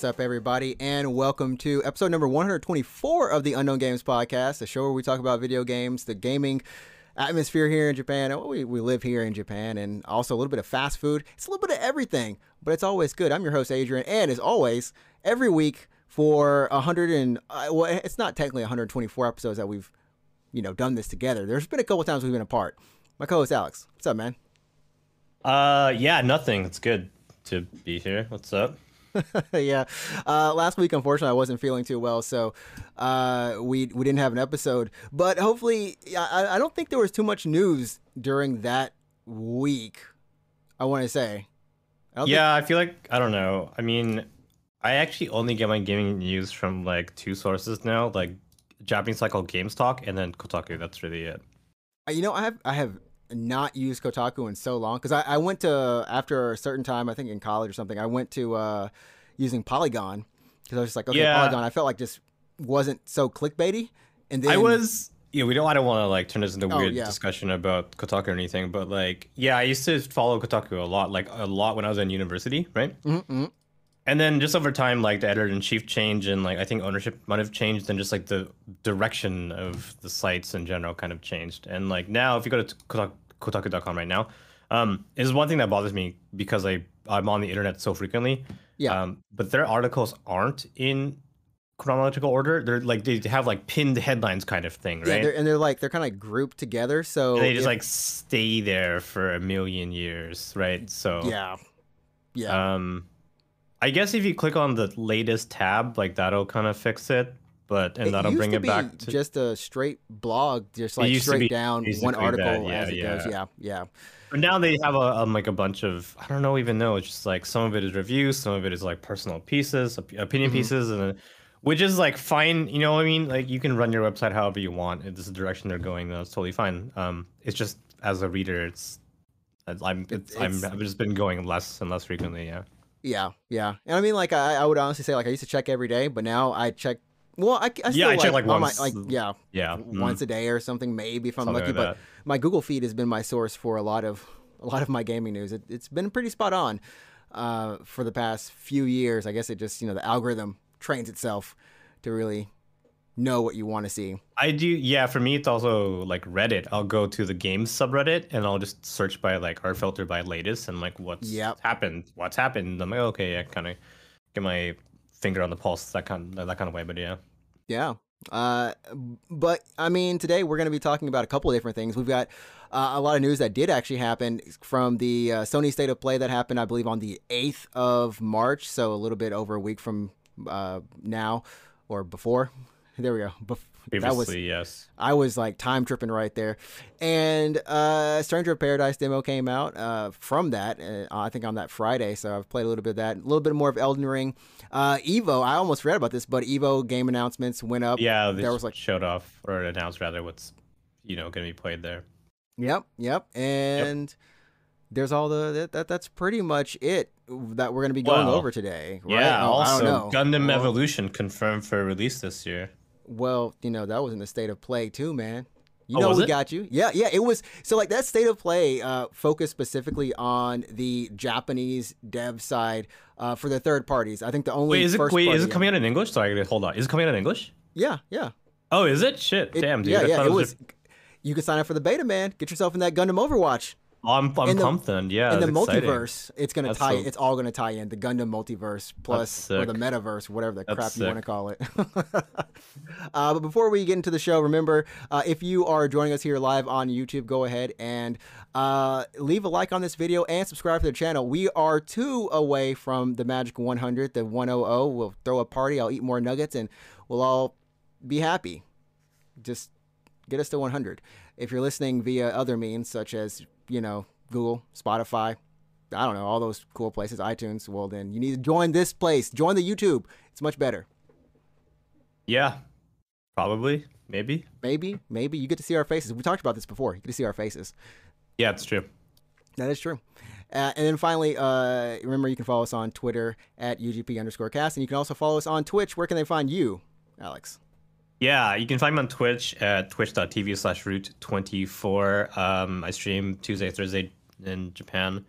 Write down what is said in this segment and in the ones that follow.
What's up, everybody, and welcome to episode number 124 of the Unknown Games Podcast, the show where we talk about video games, the gaming atmosphere here in Japan. We, we live here in Japan, and also a little bit of fast food. It's a little bit of everything, but it's always good. I'm your host, Adrian, and as always, every week for 100 and, uh, well, it's not technically 124 episodes that we've, you know, done this together. There's been a couple times we've been apart. My co host, Alex. What's up, man? Uh, yeah, nothing. It's good to be here. What's up? yeah. Uh, last week, unfortunately, I wasn't feeling too well, so uh, we we didn't have an episode. But hopefully, I, I don't think there was too much news during that week. I want to say. I yeah, think... I feel like I don't know. I mean, I actually only get my gaming news from like two sources now, like Japanese site called Games Talk and then Kotaku. That's really it. Uh, you know, I have I have not used Kotaku in so long because I, I, went to after a certain time, I think in college or something, I went to uh, using Polygon because I was just like, okay, yeah. Polygon. I felt like just wasn't so clickbaity. And then I was, yeah, we don't. I don't want to like turn this into a oh, weird yeah. discussion about Kotaku or anything, but like, yeah, I used to follow Kotaku a lot, like a lot when I was in university, right? Mm-hmm. And then just over time, like the editor in chief changed, and like I think ownership might have changed, and just like the direction of the sites in general kind of changed. And like now, if you go to Kotaku, Kotaku.com right now, um, is one thing that bothers me because I I'm on the internet so frequently. Yeah. Um, but their articles aren't in chronological order. They're like they have like pinned headlines kind of thing, right? Yeah, they're, and they're like they're kind of like grouped together. So and they just if... like stay there for a million years, right? So yeah, yeah. Um, I guess if you click on the latest tab, like that'll kind of fix it but and it that'll bring it back to just a straight blog, just like straight down one article yeah, as it yeah. goes. Yeah, yeah. But now they have a um, like a bunch of I don't know even know. It's just like some of it is reviews, some of it is like personal pieces, opinion mm-hmm. pieces, and which is like fine. You know what I mean? Like you can run your website however you want. If this is the direction they're going, that's totally fine. Um, it's just as a reader, it's I'm it's, it's, I'm I've just been going less and less frequently. Yeah. Yeah, yeah, and I mean, like I, I would honestly say, like I used to check every day, but now I check well, I, I yeah, I check like once, my, like yeah, yeah, once mm. a day or something, maybe if I'm something lucky. Like but my Google feed has been my source for a lot of a lot of my gaming news. It, has been pretty spot on uh, for the past few years. I guess it just you know the algorithm trains itself to really know what you want to see. I do, yeah. For me, it's also like Reddit. I'll go to the games subreddit and I'll just search by like or filter by latest and like what's yep. happened, what's happened. I'm like, okay, I kind of get my finger on the pulse that kind of, that kind of way. But yeah, yeah. Uh, but I mean, today we're going to be talking about a couple of different things. We've got uh, a lot of news that did actually happen from the uh, Sony State of Play that happened, I believe, on the 8th of March. So a little bit over a week from uh, now or before. There we go. Bef- Previously, that was, yes. I was like time tripping right there. And uh, Stranger of Paradise demo came out uh, from that, uh, I think on that Friday. So I've played a little bit of that. A little bit more of Elden Ring. Uh, Evo, I almost forgot about this, but Evo game announcements went up. Yeah, there was like showed off or announced rather what's you know going to be played there. Yep, yep, and. Yep. There's all the that, that that's pretty much it that we're going to be going well, over today. Right? Yeah. Oh, also, Gundam well, Evolution confirmed for release this year. Well, you know that was in the state of play too, man. You oh, know we it? got you. Yeah, yeah. It was so like that state of play uh, focused specifically on the Japanese dev side uh, for the third parties. I think the only wait is it wait is it coming out in English? Sorry, hold on. Is it coming out in English? Yeah, yeah. Oh, is it? Shit, it, damn, dude. Yeah, yeah. It was. You can sign up for the beta, man. Get yourself in that Gundam Overwatch. I'm, I'm the, pumped then. Yeah. In the multiverse, it's gonna tie. So... It's all gonna tie in the Gundam multiverse plus or the metaverse, whatever the That's crap you want to call it. uh, but before we get into the show, remember uh, if you are joining us here live on YouTube, go ahead and uh, leave a like on this video and subscribe to the channel. We are two away from the magic 100, the 100. We'll throw a party. I'll eat more nuggets, and we'll all be happy. Just get us to 100. If you're listening via other means such as you know, Google, Spotify, I don't know, all those cool places, iTunes, well, then you need to join this place. Join the YouTube. It's much better. Yeah, probably. Maybe. Maybe. Maybe. You get to see our faces. We talked about this before. You get to see our faces. Yeah, it's true. That is true. Uh, and then finally, uh, remember you can follow us on Twitter at UGP underscore cast. And you can also follow us on Twitch. Where can they find you, Alex? Yeah, you can find me on Twitch at twitch.tv slash root24. Um, I stream Tuesday, Thursday in Japan.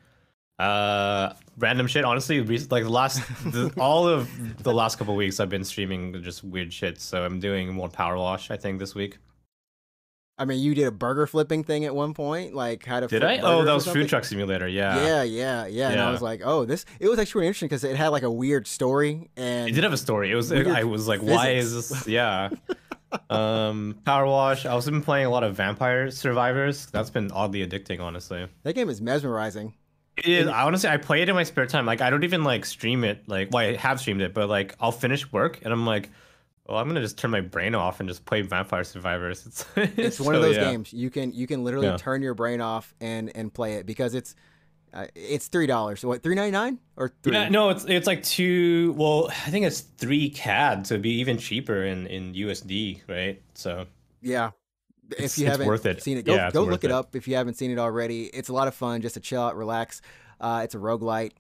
Uh, random shit. Honestly, like the last, the, all of the last couple weeks, I've been streaming just weird shit. So I'm doing more power wash. I think this week. I mean, you did a burger flipping thing at one point, like how to. Did I? Oh, that was Food Truck Simulator. Yeah. Yeah, yeah, yeah. And I was like, oh, this. It was actually really interesting because it had like a weird story, and it did have a story. It was. I was like, physics. why is this? Yeah. um, Power Wash. I've also been playing a lot of Vampire Survivors. That's been oddly addicting, honestly. That game is mesmerizing. It is. I honestly, I play it in my spare time. Like, I don't even like stream it. Like, well, I have streamed it, but like, I'll finish work and I'm like, well, I'm gonna just turn my brain off and just play Vampire Survivors. It's it's one of those yeah. games you can you can literally yeah. turn your brain off and and play it because it's uh, it's three dollars. What three ninety nine or three? Yeah, no, it's it's like two. Well, I think it's three CAD, so it'd be even cheaper in in USD, right? So yeah, if you haven't worth it. seen it, go, yeah, go look it, it up if you haven't seen it already. It's a lot of fun just to chill out, relax. Uh, it's a roguelite,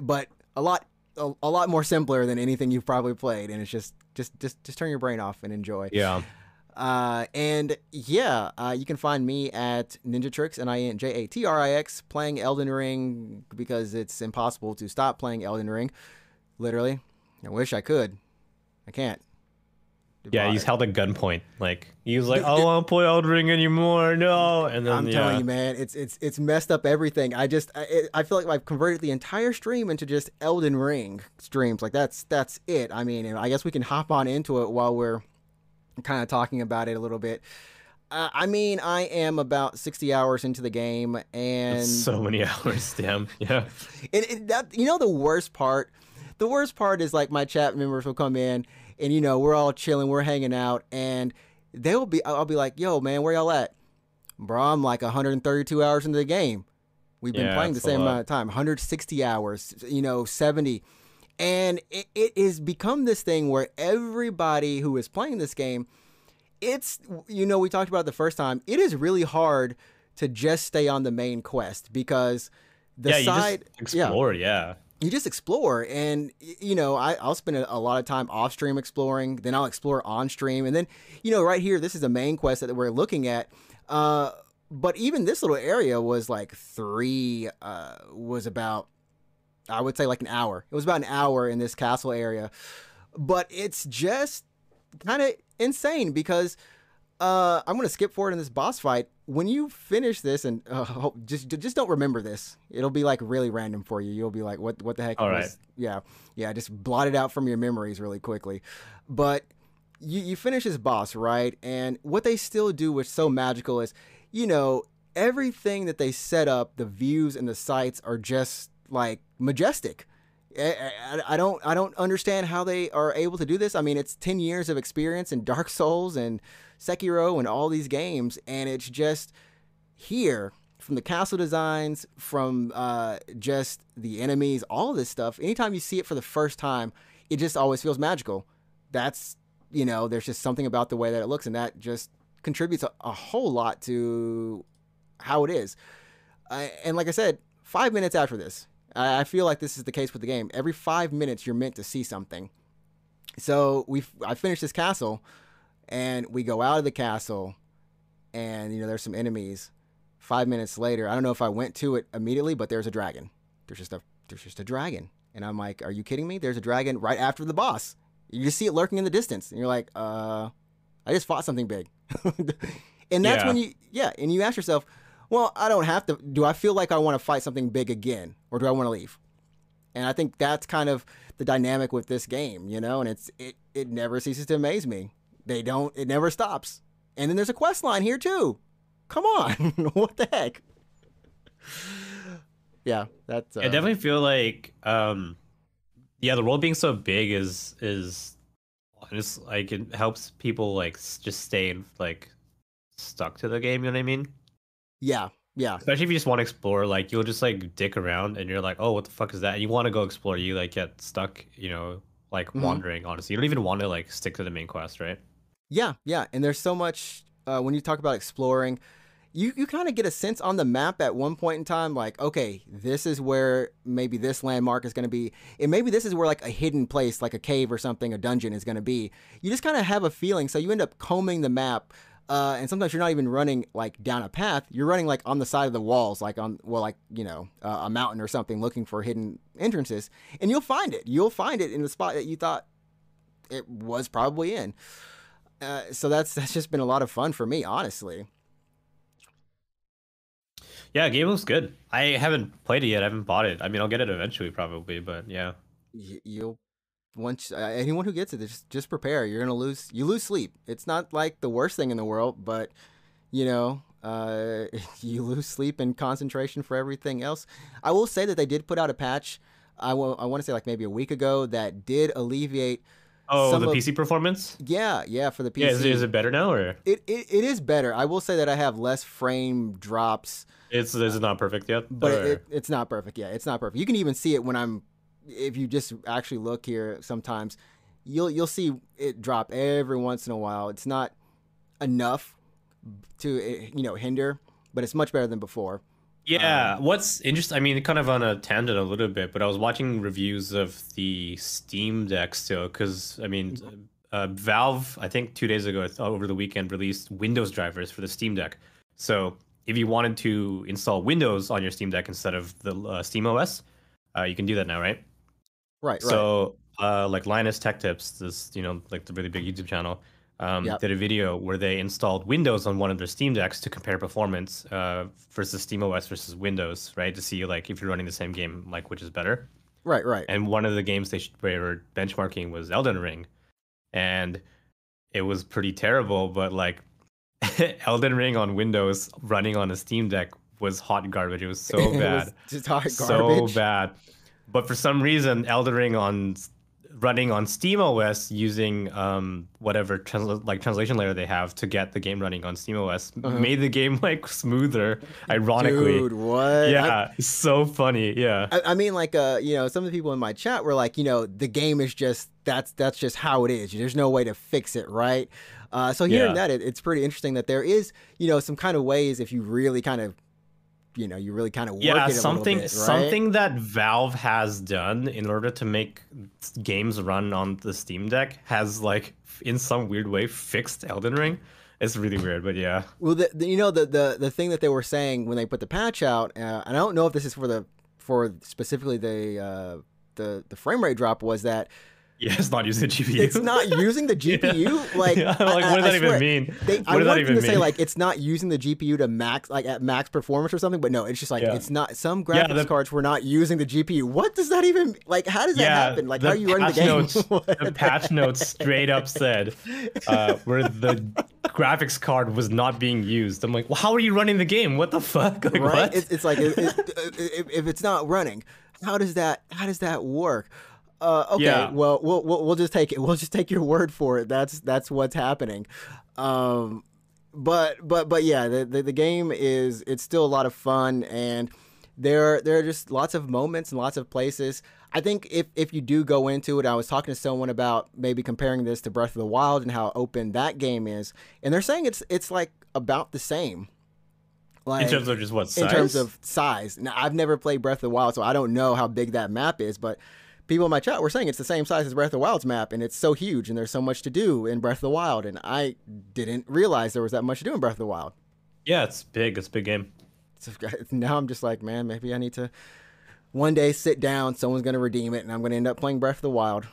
but a lot a, a, lot more simpler than anything you've probably played, and it's just just just just turn your brain off and enjoy. Yeah. Uh, and yeah, uh, you can find me at NinjaTrix, and I N J A T R I X, playing Elden Ring because it's impossible to stop playing Elden Ring. Literally, I wish I could. I can't. Yeah, he's held at gunpoint. Like he was like, "I don't play Elden Ring anymore." No, and then I'm yeah. telling you, man, it's it's it's messed up everything. I just I, I feel like I've converted the entire stream into just Elden Ring streams. Like that's that's it. I mean, I guess we can hop on into it while we're kind of talking about it a little bit. Uh, I mean, I am about 60 hours into the game, and That's so many hours, damn, yeah. and, and that you know the worst part, the worst part is like my chat members will come in and you know we're all chilling, we're hanging out, and they'll be I'll be like, "Yo, man, where y'all at?" Bro, I'm like 132 hours into the game. We've been yeah, playing the same amount of time, 160 hours, you know, 70. And it, it has become this thing where everybody who is playing this game, it's, you know, we talked about it the first time, it is really hard to just stay on the main quest because the yeah, side. explore, yeah. yeah you just explore and you know I, will spend a, a, lot of time off stream exploring then i'll explore on stream and then you know right here this is the main quest that we're looking at uh, but even this little area was like three uh, was about i would say like an hour. It was about an hour in this castle area but it's just kind of insane because uh, I'm gonna skip forward in this boss fight. When you finish this, and uh, just just don't remember this. It'll be like really random for you. You'll be like, "What what the heck?" All was? right. Yeah, yeah. Just blot it out from your memories really quickly. But you you finish this boss right, and what they still do, which so magical, is you know everything that they set up, the views and the sights are just like majestic. I, I, don't I don't understand how they are able to do this. I mean, it's 10 years of experience in Dark Souls and Sekiro and all these games, and it's just here from the castle designs, from uh, just the enemies, all this stuff. Anytime you see it for the first time, it just always feels magical. That's you know, there's just something about the way that it looks, and that just contributes a, a whole lot to how it is. And like I said, five minutes after this, I feel like this is the case with the game. Every five minutes, you're meant to see something. So we, I finished this castle, and we go out of the castle, and you know there's some enemies. Five minutes later, I don't know if I went to it immediately, but there's a dragon. There's just a there's just a dragon, and I'm like, are you kidding me? There's a dragon right after the boss. You just see it lurking in the distance, and you're like, uh, I just fought something big. and that's yeah. when you yeah, and you ask yourself, well, I don't have to. Do I feel like I want to fight something big again, or do I want to leave? And I think that's kind of the dynamic with this game, you know. And it's it it never ceases to amaze me. They don't. It never stops. And then there's a quest line here too. Come on, what the heck? yeah, that's. Uh, I definitely feel like, um, yeah, the world being so big is is just like it helps people like just stay like stuck to the game. You know what I mean? Yeah, Yeah. Especially if you just want to explore, like you'll just like dick around and you're like, oh, what the fuck is that? And you want to go explore, you like get stuck, you know, like mm-hmm. wandering. Honestly, you don't even want to like stick to the main quest, right? Yeah, yeah. And there's so much uh, when you talk about exploring. You, you kind of get a sense on the map at one point in time, like, okay, this is where maybe this landmark is going to be. And maybe this is where, like, a hidden place, like a cave or something, a dungeon is going to be. You just kind of have a feeling. So you end up combing the map uh, and sometimes you're not even running like down a path. You're running like on the side of the walls, like on well, like you know, uh, a mountain or something, looking for hidden entrances, and you'll find it. You'll find it in the spot that you thought it was probably in. Uh, so that's that's just been a lot of fun for me, honestly. Yeah, game looks good. I haven't played it yet. I haven't bought it. I mean, I'll get it eventually, probably, but yeah. You'll once uh, anyone who gets it, just just prepare. You're gonna lose. You lose sleep. It's not like the worst thing in the world, but you know, uh, you lose sleep and concentration for everything else. I will say that they did put out a patch. I, will, I want to say like maybe a week ago that did alleviate. Oh, the of, PC performance. Yeah, yeah, for the PC. Yeah, is, is, it better now or? It, it it is better. I will say that I have less frame drops. It's is it not perfect yet? But it, it's not perfect. Yeah, it's not perfect. You can even see it when I'm if you just actually look here sometimes you'll you'll see it drop every once in a while. It's not enough to eh, you know hinder but it's much better than before. Yeah um, what's interesting i mean kind of on a tangent a little bit but i was watching reviews of the steam deck still because i mean uh, valve i think two days ago over the weekend released windows drivers for the steam deck. So if you wanted to install windows on your steam deck instead of the uh, steam os uh, you can do that now right Right. So, uh, like Linus Tech Tips, this you know like the really big YouTube channel, um, yep. did a video where they installed Windows on one of their Steam decks to compare performance uh, versus SteamOS versus Windows, right? To see like if you're running the same game, like which is better. Right. Right. And one of the games they were benchmarking was Elden Ring, and it was pretty terrible. But like Elden Ring on Windows running on a Steam Deck was hot garbage. It was so bad. was just hot garbage. So bad. But for some reason, Elden Ring on running on SteamOS using um, whatever trans- like translation layer they have to get the game running on SteamOS uh-huh. made the game like smoother. Ironically, dude, what? Yeah, I, so funny. Yeah, I, I, mean, like, uh, you know, some of the people in my chat were like, you know, the game is just that's that's just how it is. There's no way to fix it, right? Uh, so hearing yeah. that, it, it's pretty interesting that there is, you know, some kind of ways if you really kind of you know you really kind of yeah something bit, right? something that Valve has done in order to make games run on the Steam Deck has like in some weird way fixed Elden Ring. It's really weird, but yeah. Well, the, the, you know the, the the thing that they were saying when they put the patch out, uh, and I don't know if this is for the for specifically the uh, the the frame rate drop was that yeah, it's not using the GPU. It's not using the GPU. Yeah. Like, yeah, like I, what does I, that even mean? They, what I does that even to mean? say like it's not using the GPU to max like at max performance or something, but no, it's just like yeah. it's not. Some graphics the, cards were not using the GPU. What does that even like? How does that happen? Like, how are you running the game? Notes, the patch notes straight up said uh, where the graphics card was not being used. I'm like, well, how are you running the game? What the fuck? Like, right? What? It's, it's like it, it, if, if it's not running, how does that how does that work? Uh, okay, yeah. well, well, well, we'll just take it. We'll just take your word for it. That's that's what's happening. Um, but but but yeah, the, the, the game is it's still a lot of fun, and there there are just lots of moments and lots of places. I think if if you do go into it, I was talking to someone about maybe comparing this to Breath of the Wild and how open that game is, and they're saying it's it's like about the same. Like, in terms of just what size? In terms of size. Now, I've never played Breath of the Wild, so I don't know how big that map is, but people in my chat were saying it's the same size as Breath of the Wild's map, and it's so huge, and there's so much to do in Breath of the Wild, and I didn't realize there was that much to do in Breath of the Wild. Yeah, it's big. It's a big game. So now I'm just like, man, maybe I need to one day sit down. Someone's gonna redeem it, and I'm gonna end up playing Breath of the Wild.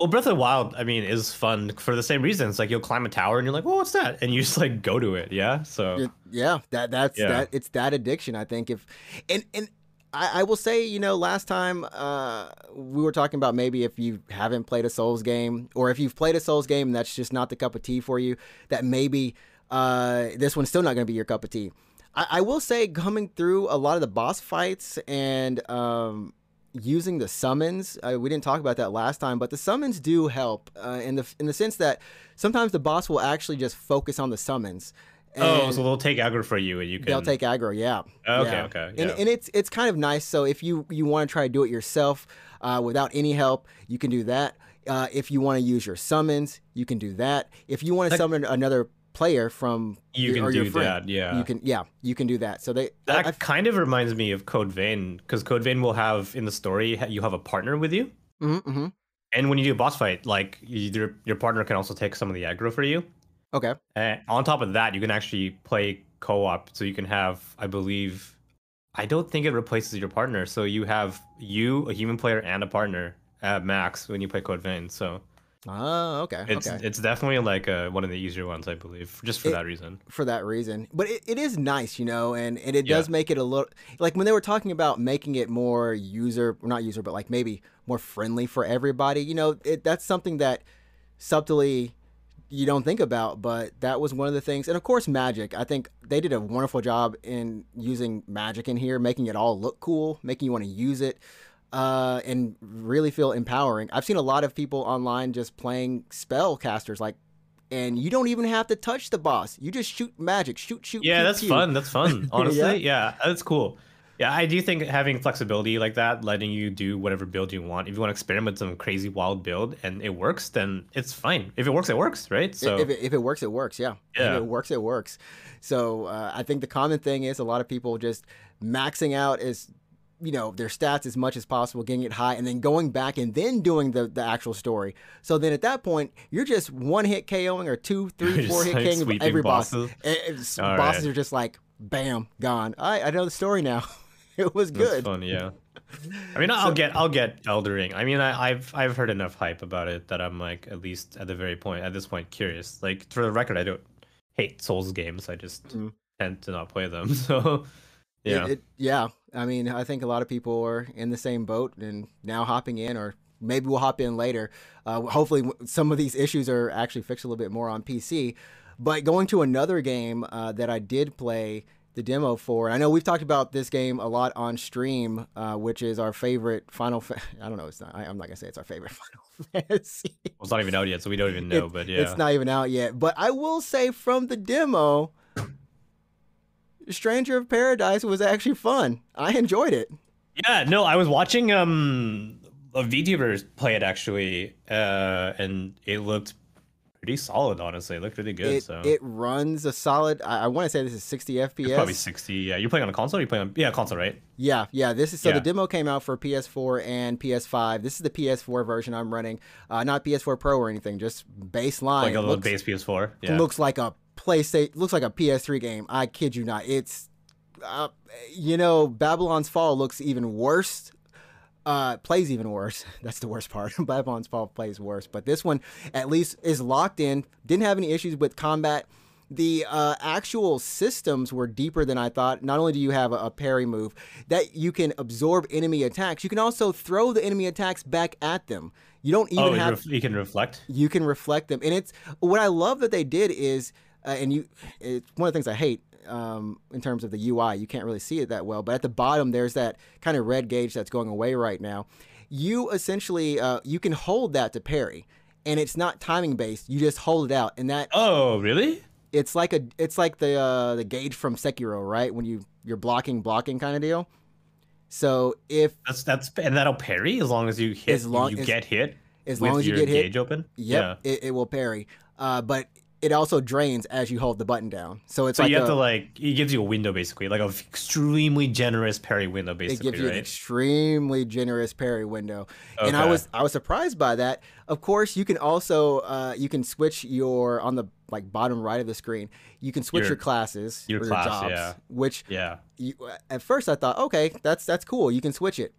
Well, Breath of the Wild, I mean, is fun for the same reasons. Like you'll climb a tower and you're like, "Well, what's that?" And you just like go to it. Yeah. So yeah, that that's yeah. that. It's that addiction. I think if and and I, I, will say, you know, last time uh, we were talking about maybe if you haven't played a Souls game, or if you've played a Souls game and that's just not the cup of tea for you, that maybe uh, this one's still not going to be your cup of tea. I, I, will say, coming through a lot of the boss fights and um, using the summons, uh, we didn't talk about that last time, but the summons do help uh, in the in the sense that sometimes the boss will actually just focus on the summons oh, so they'll take aggro for you, and you can. They'll take aggro, yeah. Okay, yeah. okay, yeah. And, and it's it's kind of nice. So if you you want to try to do it yourself uh, without any help, you can do that. Uh, if you want to use your summons, you can do that. If you want to summon another player from you your, can do friend, that. Yeah, you can. Yeah, you can do that. So they that I've, kind of reminds me of Code Vein because Code Vein will have in the story you have a partner with you, mhm, mhm. and when you do a boss fight, like your your partner can also take some of the aggro for you. Okay. And on top of that, you can actually play co-op, so you can have, I believe, I don't think it replaces your partner. So you have you, a human player, and a partner at max when you play Code Vein. So Oh, okay. it's okay. it's definitely like uh one of the easier ones, I believe, just for It- that reason. for that reason. But it, it is nice, you know, and, and it Yeah. does make it a little like when they were talking about making it more user, not user, but like maybe more friendly for everybody. You know, it, that's something that subtly you don't think about, but that was one of the things. And of course, magic. I think they did a wonderful job in using magic in here, making it all look cool, making you want to use it. Uh, and really feel empowering. I've seen a lot of people online just playing spell casters, like, and you don't even have to touch the boss. You just shoot magic, shoot, shoot. Yeah, pew, that's pew. fun. That's fun. Honestly, Yeah. yeah. that's cool. Yeah, I do think having flexibility like that, letting you do whatever build you want. If you want to experiment with some crazy wild build and it works, then it's fine. If it works, it works, right? So if it, if it works, it works. Yeah. Yeah. If it works, it works. So uh, I think the common thing is a lot of people just maxing out is, you know, their stats as much as possible, getting it high, and then going back and then doing the, the actual story. So then at that point, you're just one hit KOing or two, three, four hit like, KOing every boss. bosses? And- and s- All bosses right. are just like, bam, gone. I, I know the story now. it was good. That's fun, yeah. I mean, I'll get I'll get Elden Ring. I mean, I, I've I've heard enough hype about it that I'm like at least at the very point at this point curious. Like for the record, I don't hate Souls games. I just Mm. tend to not play them. So yeah, it- yeah. I mean, I think a lot of people are in the same boat and now hopping in, or maybe we'll hop in later. Uh, hopefully, some of these issues are actually fixed a little bit more on PC. But going to another game uh, that I did play the demo for, I know we've talked about this game a lot on stream, uh, which is our favorite Final. Fa- I don't know. It's not. I, I'm not gonna say it's our favorite Final Fantasy. well, it's not even out yet, so we don't even know. It- but yeah, It's not even out yet. But I will say from the demo, Stranger of Paradise was actually fun. I enjoyed it. Yeah, no, I was watching um a VTuber play it actually, uh, and it looked pretty solid. Honestly, it looked really good. It, so it runs a solid. I, I want to say this is 60 FPS. probably sixty. Yeah, you're playing on a console. You playing on yeah console, right? Yeah, yeah. This is so Yeah. the demo came out for PS4 and PS5. This is the PS4 version I'm running, uh, not PS4 Pro or anything, just baseline. Like a It little looks, base PS4. Yeah. looks like a PlayStation. Looks like a PS3 game. I kid you not. It's, uh, you know, Babylon's Fall looks even worse. Uh, plays even worse. That's the worst part. Babylon's Fall plays worse, but this one at least is locked in. Didn't have any issues with combat. The uh, actual systems were deeper than I thought. Not only do you have a, a parry move that you can absorb enemy attacks, you can also throw the enemy attacks back at them. You don't even oh, have you can reflect. you can reflect them and it's what i love that they did is uh, and you it's one of the things i hate um, in terms of the ui you can't really see it that well but at the bottom there's that kind of red gauge that's going away right now you essentially uh, you can hold that to parry and it's not timing based you just hold it out and that Oh, really? it's like a it's like the uh, the gauge from sekiro right when you you're blocking blocking kind of deal so if That's that's and that'll parry as long as you hit. As long you as- get hit. as long as you get hit gauge open. Yep, it, it will parry. Uh, but it also drains as you hold the button down. So it's So like you have a- to like it gives you a window basically, like a extremely generous parry window basically. it gives you an extremely generous parry window. And I was I was surprised by that. Of course, you can also uh, you can switch your on the like bottom right of the screen. You can switch Your- your, classes, your or class, jobs, yeah. which yeah. you, at first I thought, okay, that's that's cool. You can switch it.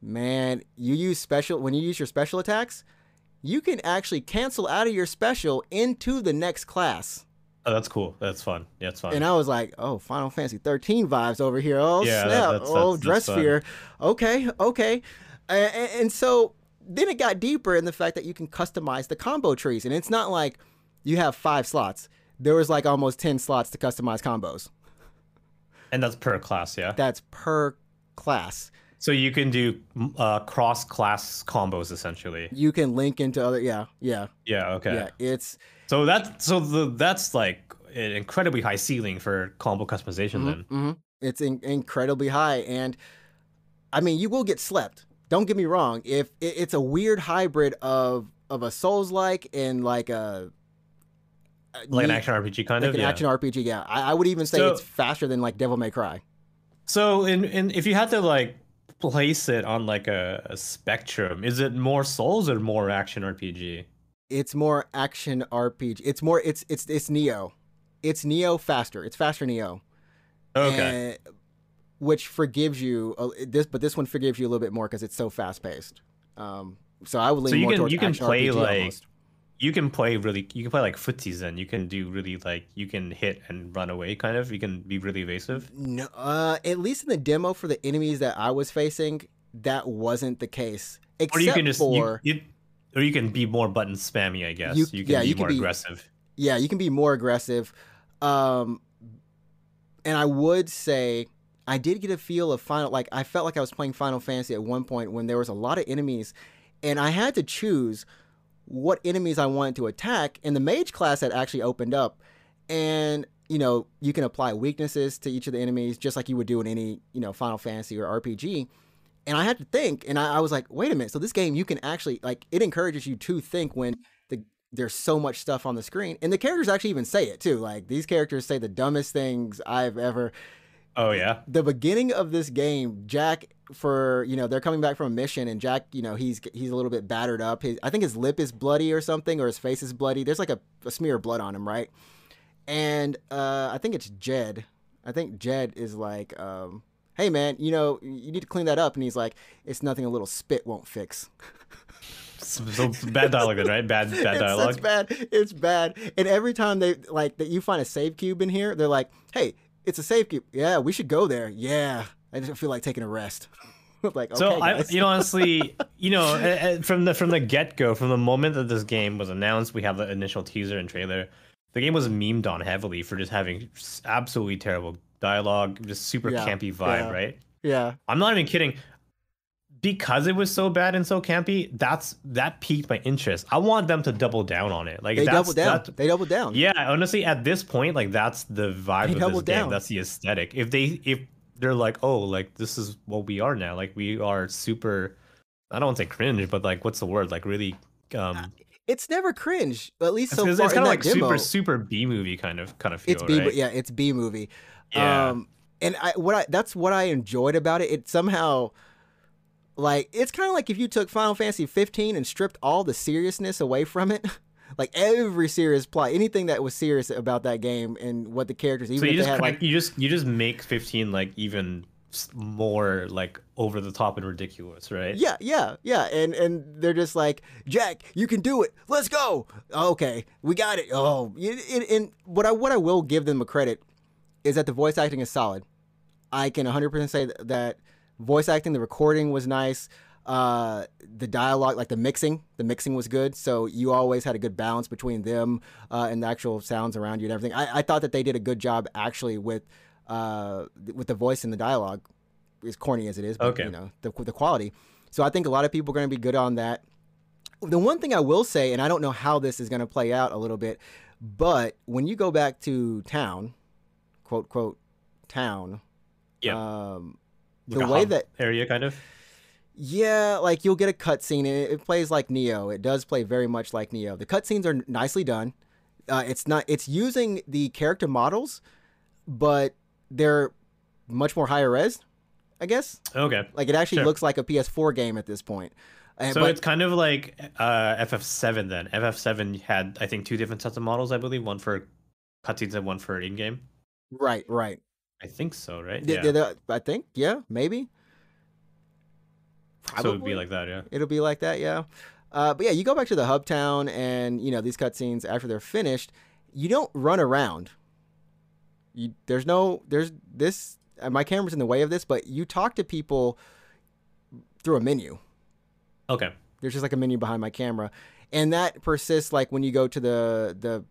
Man, you use special when you use your special attacks, you can actually cancel out of your special into the next class. Oh, that's cool. That's fun. Yeah, it's fun. And I was like, oh, Final Fantasy 13 vibes over here. Oh, Yeah, that- snap. that's- oh, that's- dress that's fear. Okay, okay. A- a- and so then it got deeper in the fact that you can customize the combo trees. And it's not like you have five slots. There was like almost 10 slots to customize combos. and that's per class, yeah. That's per class. So you can do uh, cross class combos essentially. You can link into other, yeah, yeah, Yeah. Okay. yeah. It's, So that so the that's like an incredibly high ceiling for combo customization. Mm-hmm, then mm-hmm. it's in- incredibly high, and I mean, you will get slept. Don't get me wrong. If it, it's a weird hybrid of of a Souls like and like a like an action RPG kind like of an yeah. action RPG. Yeah, I, I would even say So- it's faster than like Devil May Cry. So, in, in if you had to like place it on like a, a spectrum, is it more Souls or more action RPG? It's more action RPG. It's more. It's it's it's Nioh. It's Nioh faster. It's faster Nioh. Okay. And- which forgives you uh, this, but this one forgives you a little bit more because it's so fast paced. Um, so I would lean So you more can- towards you can play, RPG like, almost. You can play really you can play like footsies then you can do really like you can hit and run away kind of you can be really evasive No, uh, at least in the demo for the enemies that I was facing, that wasn't the case. Except or you can just for you, you, or you can be more button spammy i guess You- you, can yeah, be you can more be- aggressive yeah, you can be more aggressive. Um, and I would say I did get a feel of final. Like I felt like I was playing Final Fantasy at one point when there was a lot of enemies, and I had to choose what enemies I wanted to attack. And the mage class had actually opened up, and you know you can apply weaknesses to each of the enemies just like you would do in any you know Final Fantasy or RPG. And I had to think, and I, I was like, wait a minute. So this game, you can actually like it encourages you to think when the there's so much stuff on the screen, and the characters actually even say it too. Like these characters say the dumbest things I've ever oh yeah the beginning of this game, Jack for you know they're coming back from a mission and Jack you know he's he's a little bit battered up. His I think his lip is bloody or something or his face is bloody. There's like a, a smear of blood on him, right? And uh, I think it's Jed. I think Jed is like, um, hey man, you know you need to clean that up, and he's like, it's nothing a little spit won't fix. so, bad dialogue then right bad bad it's, dialogue It's bad. It's bad. And every time they like that you find a save cube in here, they're like, "Hey, it's a cube. Yeah, we should go there. Yeah, I just feel like taking a rest." like, okay, so I, you know, honestly, you know, from the from the get go, from the moment that this game was announced, we have the initial teaser and trailer. The game was memed on heavily for just having absolutely terrible dialogue, just super Yeah, campy vibe, yeah. right? yeah, I'm not even kidding. Because it was so bad and so campy, that's that piqued my interest. I want them to double down on it. Like they that's, doubled down. They doubled down. yeah, honestly, at this point, like that's the vibe They of this doubled game. That's the aesthetic. If they if they're like, oh, like this is what we are now. Like we are super. I don't want to say cringe, but like, what's the word? Like really. Um, It's never cringe. At least it's, so it's far kind of like demo. super super B movie kind of kind of feel. it's B. right? Yeah, it's B movie. Yeah. Um, and I what I that's what I enjoyed about it. It somehow. Like it's kind of like if you took Final Fantasy 15 and stripped all the seriousness away from it, like every serious plot, anything that was serious about that game and what the characters, even so you just had like you just you just make 15 like even more like over the top and ridiculous, right? Yeah, yeah, yeah, and and they're just like, Jack, you can do it. Let's go. Okay, we got it. Oh, and, and- what I what I will give them a credit is that the voice acting is solid. I can 100% say th- that voice acting, the recording was nice. Uh, the dialogue, like the mixing, the mixing was good. So you always had a good balance between them uh, and the actual sounds around you and everything. I, I thought that they did a good job actually with uh, with the voice and the dialogue, as corny as it is. But, Okay. You know the the quality. So I think a lot of people are going to be good on that. The one thing I will say, and I don't know how this is going to play out a little bit, but when you go back to town, quote quote town, Yeah. um, the way that area kind of. yeah, like you'll get a cutscene and it, it plays like Nioh. It does play very much like Nioh. The cutscenes are nicely done. Uh, it's not. It's using the character models, but they're much more higher res. I guess. Okay. Like it actually Sure. looks like a PS4 game at this point. Uh, So but- it's kind of like uh, FF7 then. FF7 had I think two different sets of models, I believe, one for cutscenes and one for in-game. right, right. I think so, right? Yeah. th- I think, yeah, maybe. Probably. So it would be like that, yeah. It'll be like that, yeah. Uh, but yeah, you go back to the hub town, and you know these cutscenes after they're finished, you don't run around. You there's no there's this. Uh, my camera's in the way of this, but you talk to people through a menu. Okay. There's just like a menu behind my camera, and that persists like when you go to the the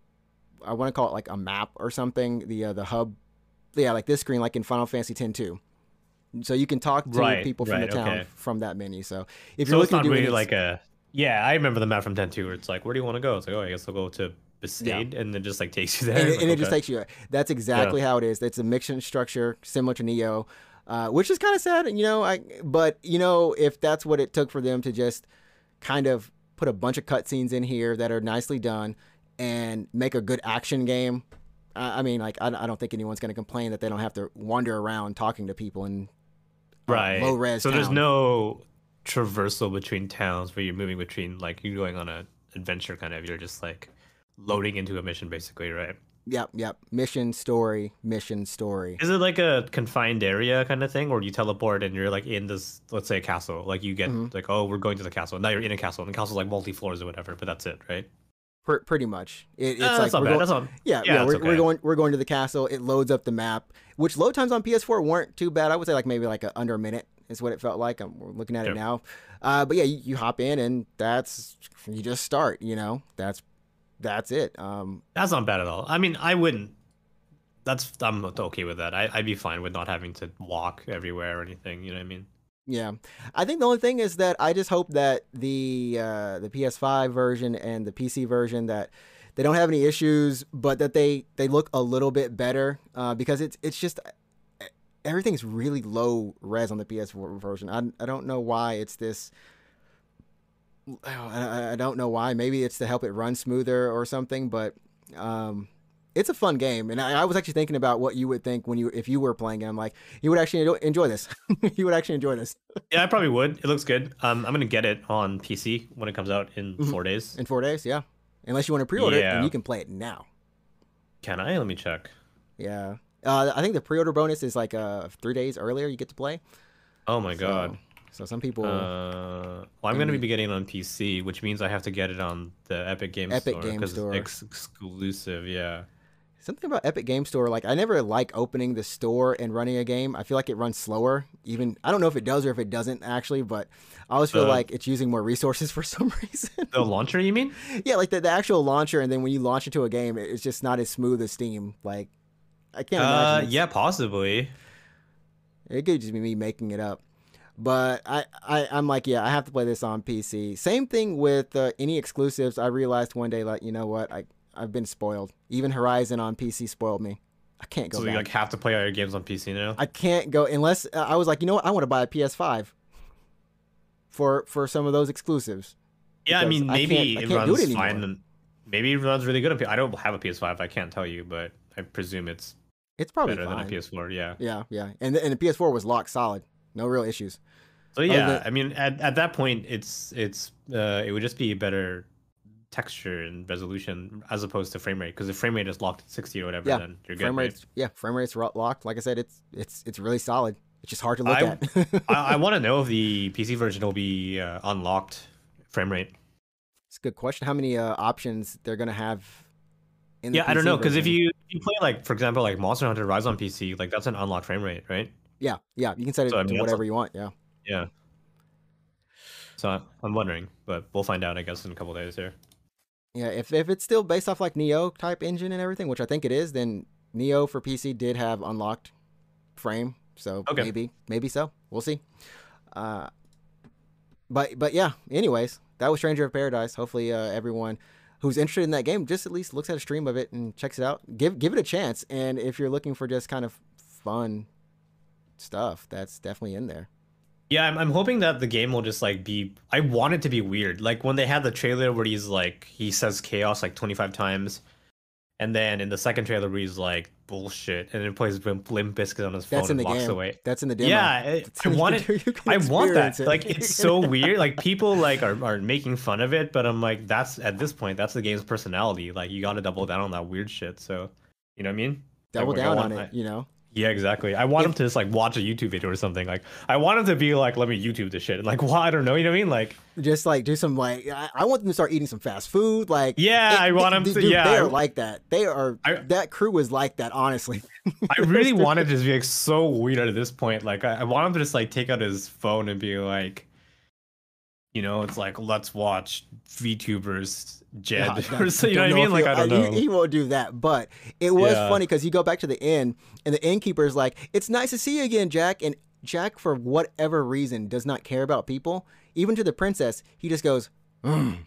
I want to call it like a map or something. The uh, the hub, yeah, like this screen, like in Final Fantasy X two. So you can talk to Right, people from right, the town okay. from that menu. So if So you're looking to do really like a yeah, I remember the map from 10 2 where it's like, where do you want to go? It's like, oh, I guess I'll go to Besaid, yeah. and then just like takes you there. And, and like, it just takes you. That's exactly yeah. how it is. It's a mission structure similar to Nioh, uh, which is kind of sad, you know. I but you know if that's what it took for them to just kind of put a bunch of cutscenes in here that are nicely done and make a good action game. I, I mean, like I, I don't think anyone's going to complain that they don't have to wander around talking to people and uh, right low res. So town. there's no traversal between towns where you're moving between like you're going on an adventure kind of. You're just like loading into a mission basically, right? Yep, yep. Mission story, mission story. Is it like a confined area kind of thing, or do you teleport and you're like in this, let's say, a castle? Like you get mm-hmm. like, oh, we're going to the castle. Now you're in a castle, and the castle's like multi floors or whatever. But that's it, right? Pr- pretty much. It, it's uh, like we're going, that's not, yeah, yeah. yeah we're, okay. we're, going we're going to the castle. It loads up the map, which load times on PS4 weren't too bad. I would say like maybe like a, under a minute is what it felt like. I'm looking at yep. it now. Uh, but yeah, you, you, hop in and that's you just start. You know, that's that's it. Um, that's not bad at all. I mean, I wouldn't. That's I'm okay with that. I, I'd be fine with not having to walk everywhere or anything. You know what I mean? Yeah, I think the only thing is that I just hope that the uh, the PS5 version and the PC version that they don't have any issues, but that they they look a little bit better uh, because it's it's just everything's really low res on the PS4 version. I I don't know why it's this. I, I don't know why. Maybe it's to help it run smoother or something, but um, it's a fun game, and I, I, was actually thinking about what you would think when you if you were playing it. I'm like, you would actually enjoy this. you would actually enjoy this. yeah, I probably would. It looks good. Um, I'm gonna get it on PC when it comes out in mm-hmm. four days. In four days, yeah. Unless you want to pre-order yeah. it, and you can play it now. Can I? Let me check. Yeah, uh, I think the pre-order bonus is like uh three days earlier. You get to play. Oh my so, god. So some people. Uh, well, I'm going to be getting it on PC, which means I have to get it on the Epic Games Epic Store Game Store. It's exclusive, yeah something about Epic Game Store. Like I never like opening the store and running a game. I feel like it runs slower. Even I don't know if it does or if it doesn't actually, but I always feel like it's using more resources for some reason. the launcher, you mean? Yeah, like the, the actual launcher, and then when you launch into a game, it's just not as smooth as Steam. Like I can't imagine. Uh, yeah, possibly. It could just be me making it up. But I, I, I'm like, yeah, I have to play this on PC. Same thing with uh, any exclusives. I realized one day, like, you know what? I, I've been spoiled. Even Horizon on PC spoiled me. I can't go. So back. you like have to play all your games on PC now. I can't go unless uh, I was like, you know what? I want to buy a PS5 for for some of those exclusives. Yeah, I mean, maybe I it runs it fine. Maybe it runs really good. I don't have a PS5. I can't tell you, but I presume it's it's probably better fine. than a PS4. Yeah. Yeah, yeah, and the, and the PS4 was locked solid, no real issues. So yeah, than, I mean, at, at that point, it's it's uh, it would just be better texture and resolution as opposed to frame rate because if frame rate is locked at 60 or whatever yeah, then you're good frame rates, right? yeah frame rate's are locked. Like i said it's it's it's really solid. It's just hard to look I, at. I, I want to know if the pc version will be uh, unlocked frame rate. It's a good question. How many uh, options they're gonna have in yeah i don't know because if you you play like for example like monster hunter rise on pc like that's an unlocked frame rate right? Yeah yeah you can set it so, I mean, to whatever you want yeah. Yeah. So i'm wondering but we'll find out i guess in a couple days here yeah, if if it's still based off like Nioh type engine and everything, which I think it is, then Nioh for PC did have unlocked frame, so okay. maybe maybe so. We'll see. Uh, but but yeah. Anyways, that was Stranger of Paradise. Hopefully, uh, everyone who's interested in that game just at least looks at a stream of it and checks it out. Give give it a chance. And if you're looking for just kind of fun stuff, that's definitely in there. Yeah, I'm, I'm hoping that the game will just like be. I want it to be weird. Like when they had the trailer where he's like he says chaos like 25 times, and then in the second trailer where he's like bullshit, and then plays Limp, Limp Bizkit on his phone That's in the and walks game. away. That's in the demo. Yeah, it, I want it. I want that. It. Like it's so weird. Like people like are, are making fun of it, but I'm like that's at this point that's the game's personality. Like you got to double down on that weird shit. So you know what I mean? Double down on it. You know. Yeah, exactly. I want if, him to just like watch a YouTube video or something. Like, I want him to be like, "Let me YouTube this shit." Like, well, I don't know. You know what I mean? Like, just like do some like. I, I want them to start eating some fast food. Like, yeah, it, I want them to. yeah, they are like that. They are. I, that crew is like that. Honestly, I really wanted to be like so weird at this point. Like, I, I want him to just like take out his phone and be like, you know, it's like let's watch VTubers Jed yeah, or so, you know what I mean? Like I don't know. He, he, won't do that, but it was yeah. funny because you go back to the inn and the innkeeper is like, "It's nice to see you again, Jack." And Jack, for whatever reason, does not care about people. Even to the princess, he just goes, mm.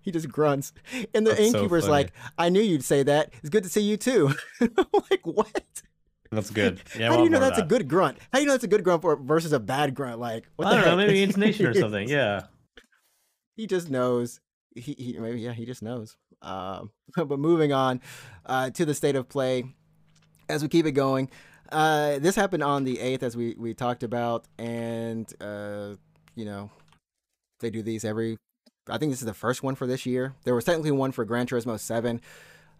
he just grunts. And the That's innkeeper's so like, I knew you'd say that. It's good to see you too. like, what? That's good. Yeah, How do you know that's that. a good grunt? How do you know that's a good grunt for, versus a bad grunt? Like, what I don't know, maybe intonation or something. Yeah. He just knows. He, he maybe yeah, he just knows. Um, but moving on uh, to the state of play, as we keep it going. Uh, this happened on the eighth, as we we talked about, and uh, you know, they do these every. I think this is the first one for this year. There was technically one for Gran Turismo Seven.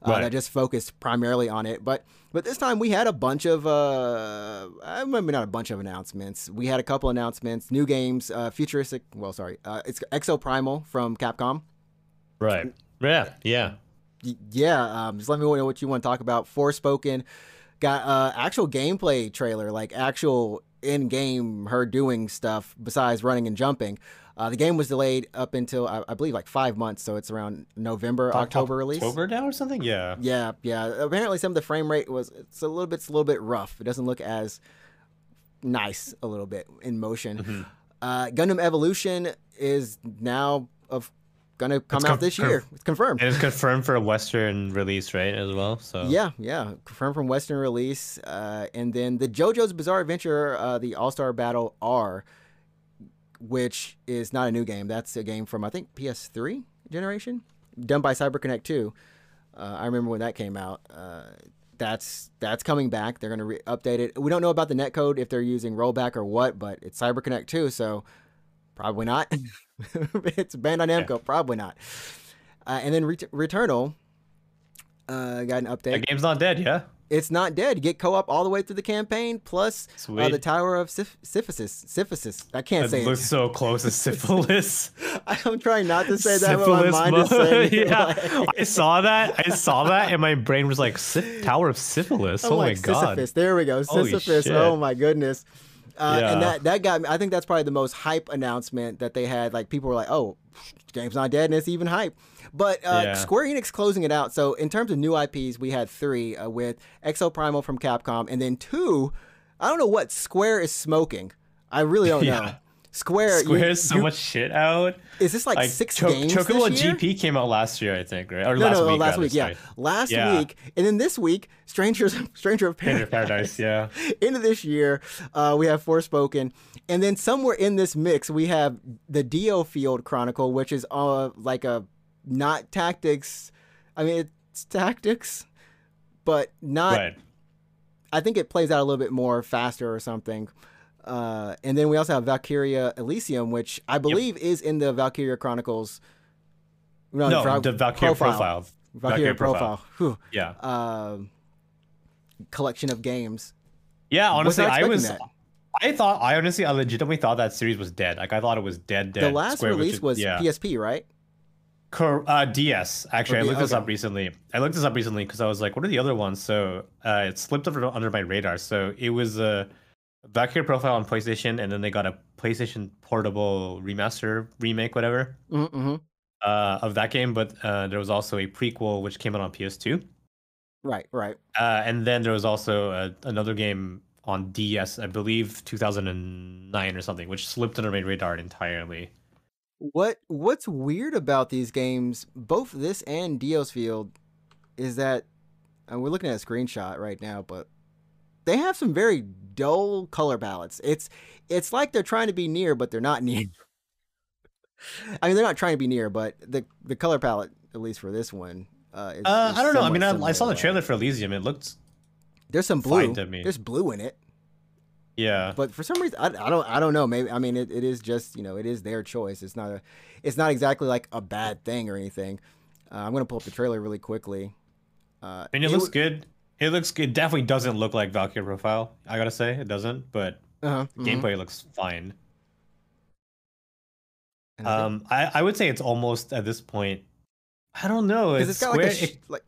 Uh, right. that just focused primarily on it. But but this time we had a bunch of uh, maybe not a bunch of announcements. We had a couple announcements, new games, uh, futuristic. Well, sorry, uh, it's Exoprimal from Capcom. Right. Yeah. Yeah. Yeah. Um, just let me know what you want to talk about. Forspoken got uh actual gameplay trailer, like actual in-game her doing stuff besides running and jumping. Uh, the game was delayed up until I, I, believe like five months, so it's around November, October release. October now or something? Yeah. Yeah, yeah. Apparently, some of the frame rate was it's a little bit, it's a little bit rough. It doesn't look as nice a little bit in motion. Mm-hmm. Uh, Gundam Evolution is now of gonna come out this year. It's confirmed. And it's confirmed for a Western release, right, as well. So yeah, yeah, confirmed from Western release. Uh, and then the JoJo's Bizarre Adventure, uh, the All Star Battle R, which is not a new game. That's a game from I think PS3 generation, done by CyberConnect 2. Uh, I remember when that came out. Uh, that's that's coming back. They're gonna re- update it. We don't know about the netcode if they're using rollback or what, but it's CyberConnect 2, so probably not. it's Bandai Namco. Yeah. Probably not. Uh, and then Ret- Returnal uh, got an update. The game's not dead, yeah. It's not dead. You get co-op all the way through the campaign, plus uh, the Tower of Syph- Syphilis. Syphilis. I can't say it say looks it. so close to syphilis. I'm trying not to say that, but my mind is saying yeah. Like... I saw that. I saw that, and my brain was like, Tower of Syphilis. I'm oh like, my god. Sisyphus. There we go. Sisyphus. Oh my goodness. Uh, yeah. And that that got me. I think that's probably the most hype announcement that they had. Like people were like, "Oh, game's not dead," and it's even hype. But uh, yeah. Square Enix closing it out. So in terms of new IPs, we had three uh, with Exoprimal from Capcom, and then two. I don't know what Square is smoking. I really don't yeah. Square Square you, so you, much shit out. Is this like, like six Cho- games? Chocobo? GP came out last year, I think, right? Or no, last no, week, last week, yeah, last yeah. week, and then this week, Strangers, Stranger of Paradise. Stranger Paradise, yeah. Into this year, uh, we have Forspoken, and then somewhere in this mix, we have the DioField Chronicle, which is uh like a not tactics. I mean, it's tactics, but not. Right. I think it plays out a little bit more faster or something. Uh, and then we also have Valkyrie Elysium, which I believe yep. is in the Valkyria Chronicles. No, no the Valkyrie profile. profile. Valkyrie, Valkyrie profile. profile. Yeah. Uh, collection of games. Yeah, honestly, I was. That. I thought I honestly, I legitimately thought that series was dead. Like I thought it was dead. Dead. The last Square, release was yeah. PSP, right? Uh, DS. Actually, I looked okay. this up recently. I looked this up recently because I was like, "What are the other ones?" So uh, it slipped under, under my radar. So it was a Valkyrie profile on PlayStation, and then they got a PlayStation Portable remaster, remake, whatever, mm-hmm. uh, of that game. But uh, there was also a prequel which came out on PS2. Right, right. Uh, and then there was also a, uh, another game on DS, I believe 2009 or something, which slipped under my radar entirely. What What's weird about these games, both this and DioField, is that and we're looking at a screenshot right now, but they have some very dull color palettes. It's it's like they're trying to be near, but they're not near. I mean, they're not trying to be near, but the the color palette, at least for this one, uh, is, uh, is I don't know. I mean, I, I, saw the trailer for Elysium. It looked there's some blue. There's blue in it. Yeah. But for some reason, I, I don't I don't know. Maybe I mean it, it is just you know it is their choice. It's not a it's not exactly like a bad thing or anything. Uh, I'm gonna pull up the trailer really quickly. Uh, mean, it, it looks w- good. It looks it definitely doesn't look like Valkyrie profile. I gotta say it doesn't, but uh-huh. mm-hmm. gameplay looks fine. Um, I, I would say it's almost at this point. I don't know. It's, it's got Square, like a sh- it, like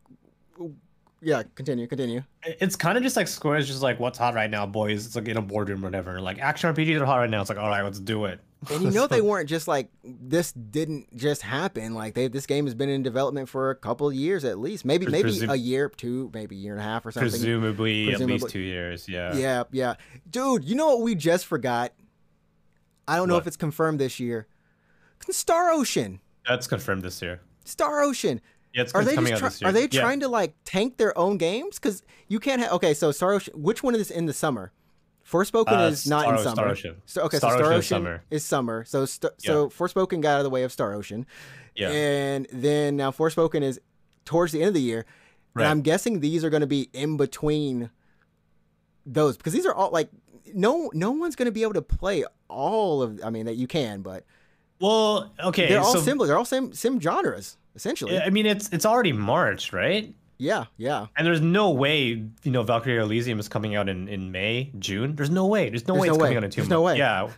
yeah, continue, continue. It's kind of just like Square is just like what's hot right now, boys. It's like in a boardroom or whatever. Like action RPGs are hot right now. It's like all right, let's do it. And you know they weren't just like this didn't just happen. Like they this game has been in development for a couple years at least, maybe maybe Presum- a year, two, maybe a year and a half or something. Presumably, Presumably, at least two years. Yeah. Yeah, yeah, dude. You know what we just forgot? I don't know what? if it's confirmed this year. Star Ocean. That's confirmed this year. Star Ocean. Yeah, it's, are they coming just out this year. are they Yeah. trying to like tank their own games? Because you can't have. Okay, so Star Ocean. Which one is in the summer? Forspoken Uh, is not Star- in summer. Star Ocean. So okay, Star so Star Ocean Ocean, is summer. is summer. So st- so Forspoken got out of the way of Star Ocean, Yeah. and then now Forspoken is towards the end of the year. Right. And I'm guessing these are going to be in between those because these are all like no no one's going to be able to play all of. I mean that you can, but Well, okay. they're all so, similar. They're all sim sim genres essentially. I mean, it's it's already March, right? Yeah, yeah. And there's no way, you know, Valkyrie Elysium is coming out in, in May, June. There's no way. There's no There's way no it's way. coming out in two There's months. no way. Yeah.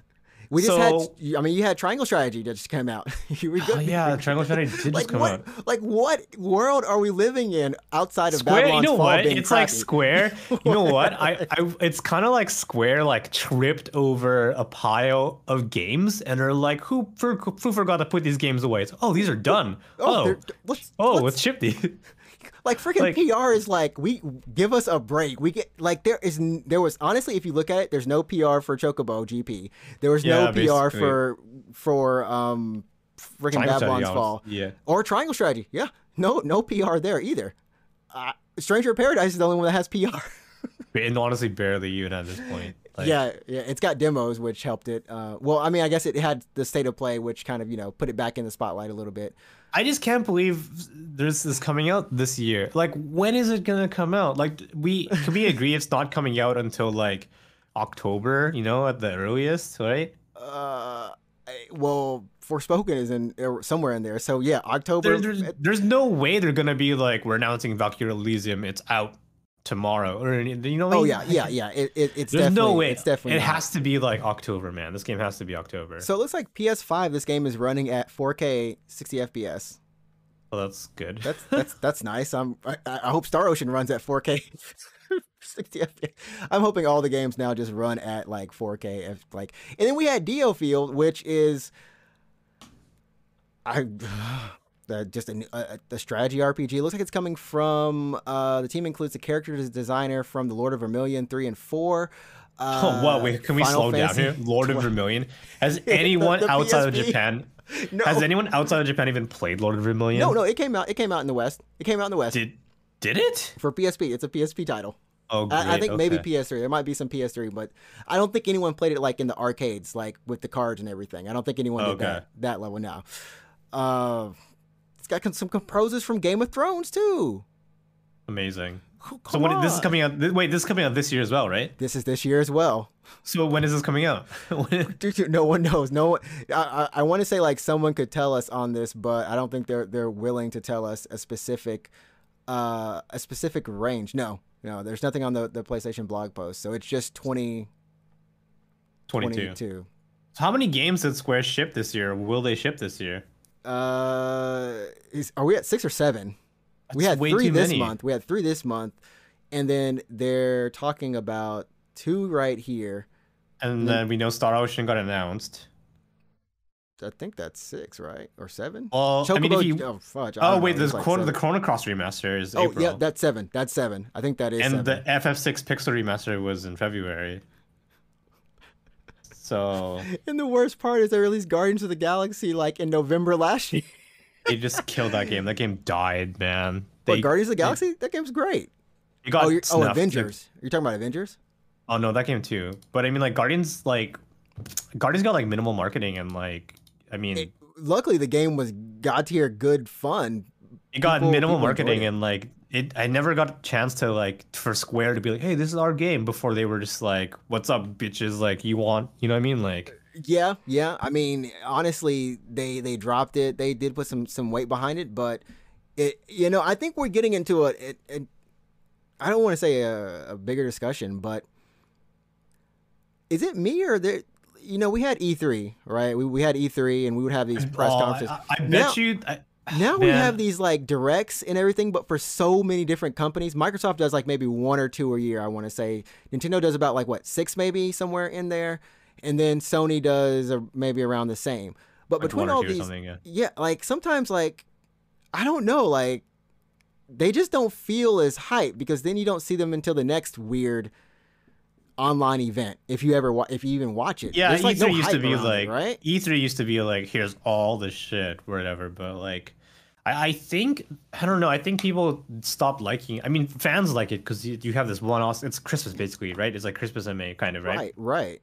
We just So- had. I mean, you had Triangle Strategy that just came out. you were Oh, yeah. Triangle Strategy did like just come what? out. Like what world are we living in outside of Square, you know Fall what? It's like? Square. You know what? I, I it's kind of like Square like tripped over a pile of games and are like, who for, who forgot to put these games away? It's, oh, these are done. Oh, Oh, let's, oh, let's- let's ship these. Like freaking like- PR is like we give us a break. We get like there is there was honestly if you look at it, there's no PR for Chocobo GP. There was no PR basically. for for um freaking Triangle Babylon's Fall Yeah. or Triangle Strategy. Yeah, no no PR there either. Uh, Stranger Paradise is the only one that has PR. And honestly, barely even at this point. Like, yeah, yeah, it's got demos which helped it. Uh, well, I mean, I guess it had the state of play, which kind of you know put it back in the spotlight a little bit. I just can't believe there's this coming out this year. Like, when is it gonna come out? Like, we can we agree it's not coming out until like October, you know, at the earliest, right? Uh, I- well, Forspoken is in er, somewhere in there, so yeah, October. There, there's, there's no way they're gonna be like, we're announcing Valkyrie Elysium, it's out tomorrow, or you know? Oh yeah, yeah, yeah. It, it, it's There's definitely, no way. It's definitely It not. has to be like October, man. This game has to be October. So it looks like PS5. This game is running at 4K 60 FPS. oh, that's good. That's that's that's nice. I'm I, I hope Star Ocean runs at 4K 60 FPS. I'm hoping all the games now just run at like 4K. If, like, and then we had Dio Field, which is I. The, just a, a, the strategy RPG. Looks like it's coming from uh, the team includes the character designer from the Lord of Vermilion three and four. Uh, Oh, what? Wait, can we Final slow down here? Lord of 12. Vermilion. Has anyone the outside of Japan? No. Has anyone outside of Japan even played Lord of Vermilion? No, no, it came out. It came out in the West. It came out in the West Did did it? for PSP. It's a PSP title. Oh, great. I, I think maybe. PS3. There might be some PS3, but I don't think anyone played it like in the arcades, like with the cards and everything. I don't think anyone did Okay. that that level now. Uh, it's got some composers from Game of Thrones too. amazing. Oh, So when this is coming out? Wait, this is coming out this year as well, right? This is this year as well. So when is this coming out? Dude, no one knows. No one. I, I, I want to say like someone could tell us on this, but I don't think they're they're willing to tell us a specific, uh, a specific range. No, no. There's nothing on the the PlayStation blog post, so it's just 20, 22. 22. So how many games did Square ship this year? Will they ship this year? Uh, is, are we at six or seven? we had three this many. month. We had three this month, and then they're talking about two right here. And then we know Star Ocean got announced. I think that's six, right, or seven? Well, I mean, if you oh fudge! Oh wait, know. It's the like Chrono, the. Chrono Cross remaster is Oh April. yeah, that's seven. That's seven. I think that is and seven. the FF6 Pixel remaster was in February. So and the worst part is they released Guardians of the Galaxy like in November last year. they just killed that game. That game died, man. They But Guardians of the Galaxy, that game's great. got Oh, oh. Avengers. You're talking about Avengers? Oh no, that game too. But I mean, like Guardians, like Guardians got like minimal marketing and like, I mean, It, luckily, the game was god tier, good fun. it got people- minimal people marketing and like it. I never got a chance to like for Square to be like, hey, this is our game before they were just like, what's up, bitches? Like you want, you know what I mean? Like Yeah, yeah. I mean, honestly, they they dropped it. They did put some some weight behind it, but it you know I think we're getting into a. It, I don't want to say a, a bigger discussion, but is it me or there? You know, we had E3, right? We, we had E3, and we would have these press oh, conferences. I, I bet Now- you. I, now we have these like directs and everything, but for so many different companies. Microsoft does like maybe one or two a year, I want to say. Nintendo does about like what, six maybe somewhere in there. And then Sony does maybe around the same. But like between all these, yeah. yeah, like sometimes like, I don't know, like they just don't feel as hype because then you don't see them until the next weird online event if you ever wa- if you even watch it. Yeah, There's, like, E3 no used to be around it, like right. E3 used to be like here's all the shit, whatever. But like, I, I think I don't know. I think people stopped liking. I mean, fans like it because you, you have this one. Also, it's Christmas basically, right? It's like Christmas in May, kind of, right? Right, right.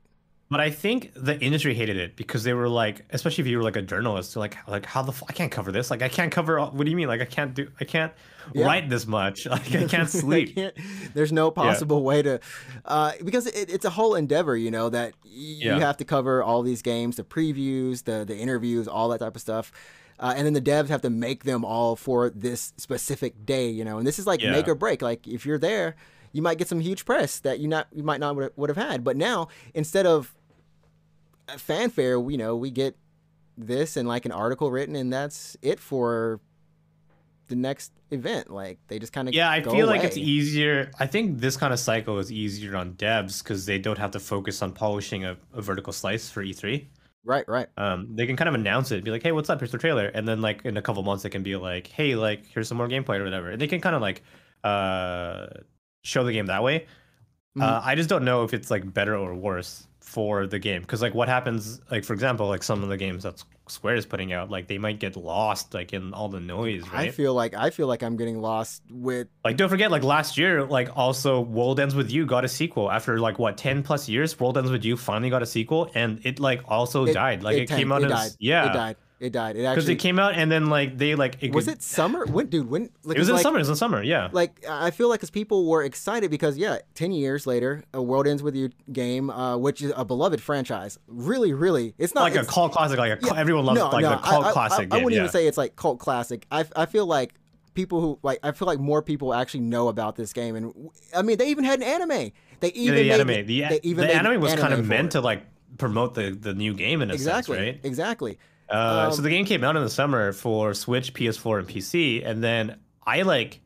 But I think the industry hated it because they were like, especially if you were like a journalist, like, like how the f- I can't cover this. Like, I can't cover. All, what do you mean? Like, I can't do. I can't yeah. write this much. Like, I can't sleep. can't, there's no possible yeah. way to, uh, because it, it's a whole endeavor. You know that y- yeah. you have to cover all these games, the previews, the the interviews, all that type of stuff. Uh, and then the devs have to make them all for this specific day, you know. And this is like make or break. Like if you're there, you might get some huge press that you not you might not would have had. But now instead of fanfare, you know, we get this and like an article written, and that's it for the next event. Like they just kind of yeah. I feel away. like it's easier. I think this kind of cycle is easier on devs because they don't have to focus on polishing a, a, vertical slice for E3. Right, right. Um, they can kind of announce it, be like, "Hey, what's up? Here's the trailer," and then like in a couple months, they can be like, "Hey, like here's some more gameplay or whatever." And they can kind of like uh show the game that way. Mm-hmm. Uh, I just don't know if it's like better or worse for the game. Because like what happens like for example like some of the games that square is putting out like they might get lost like in all the noise right? i feel like i feel like i'm getting lost with like don't forget like last year like also world ends with you got a sequel. After like what 10 plus years world ends with you finally got a sequel and it like also it, died. Like it, it came out it as died. yeah. it died it died. It actually because it came out and then like they like it was could, it summer? When dude? When like, it was in like, summer. It was in summer. Yeah. Like I feel like as people were excited because yeah, ten years later, a World Ends with You game, uh, which is a beloved franchise. Really, really, it's not like it's, a cult classic. Like a, yeah, everyone loves no, like no, the cult I, classic. I, I, I wouldn't even say it's like cult classic. I I feel like people who like I feel like more people actually know about this game, and I mean they even had an anime. They even yeah, the made, anime. The, even the anime was kind of meant it. to like promote the the new game in a exactly, sense, right? Exactly. Uh, um, so the game came out in the summer for Switch, PS4, and PC, and then I like.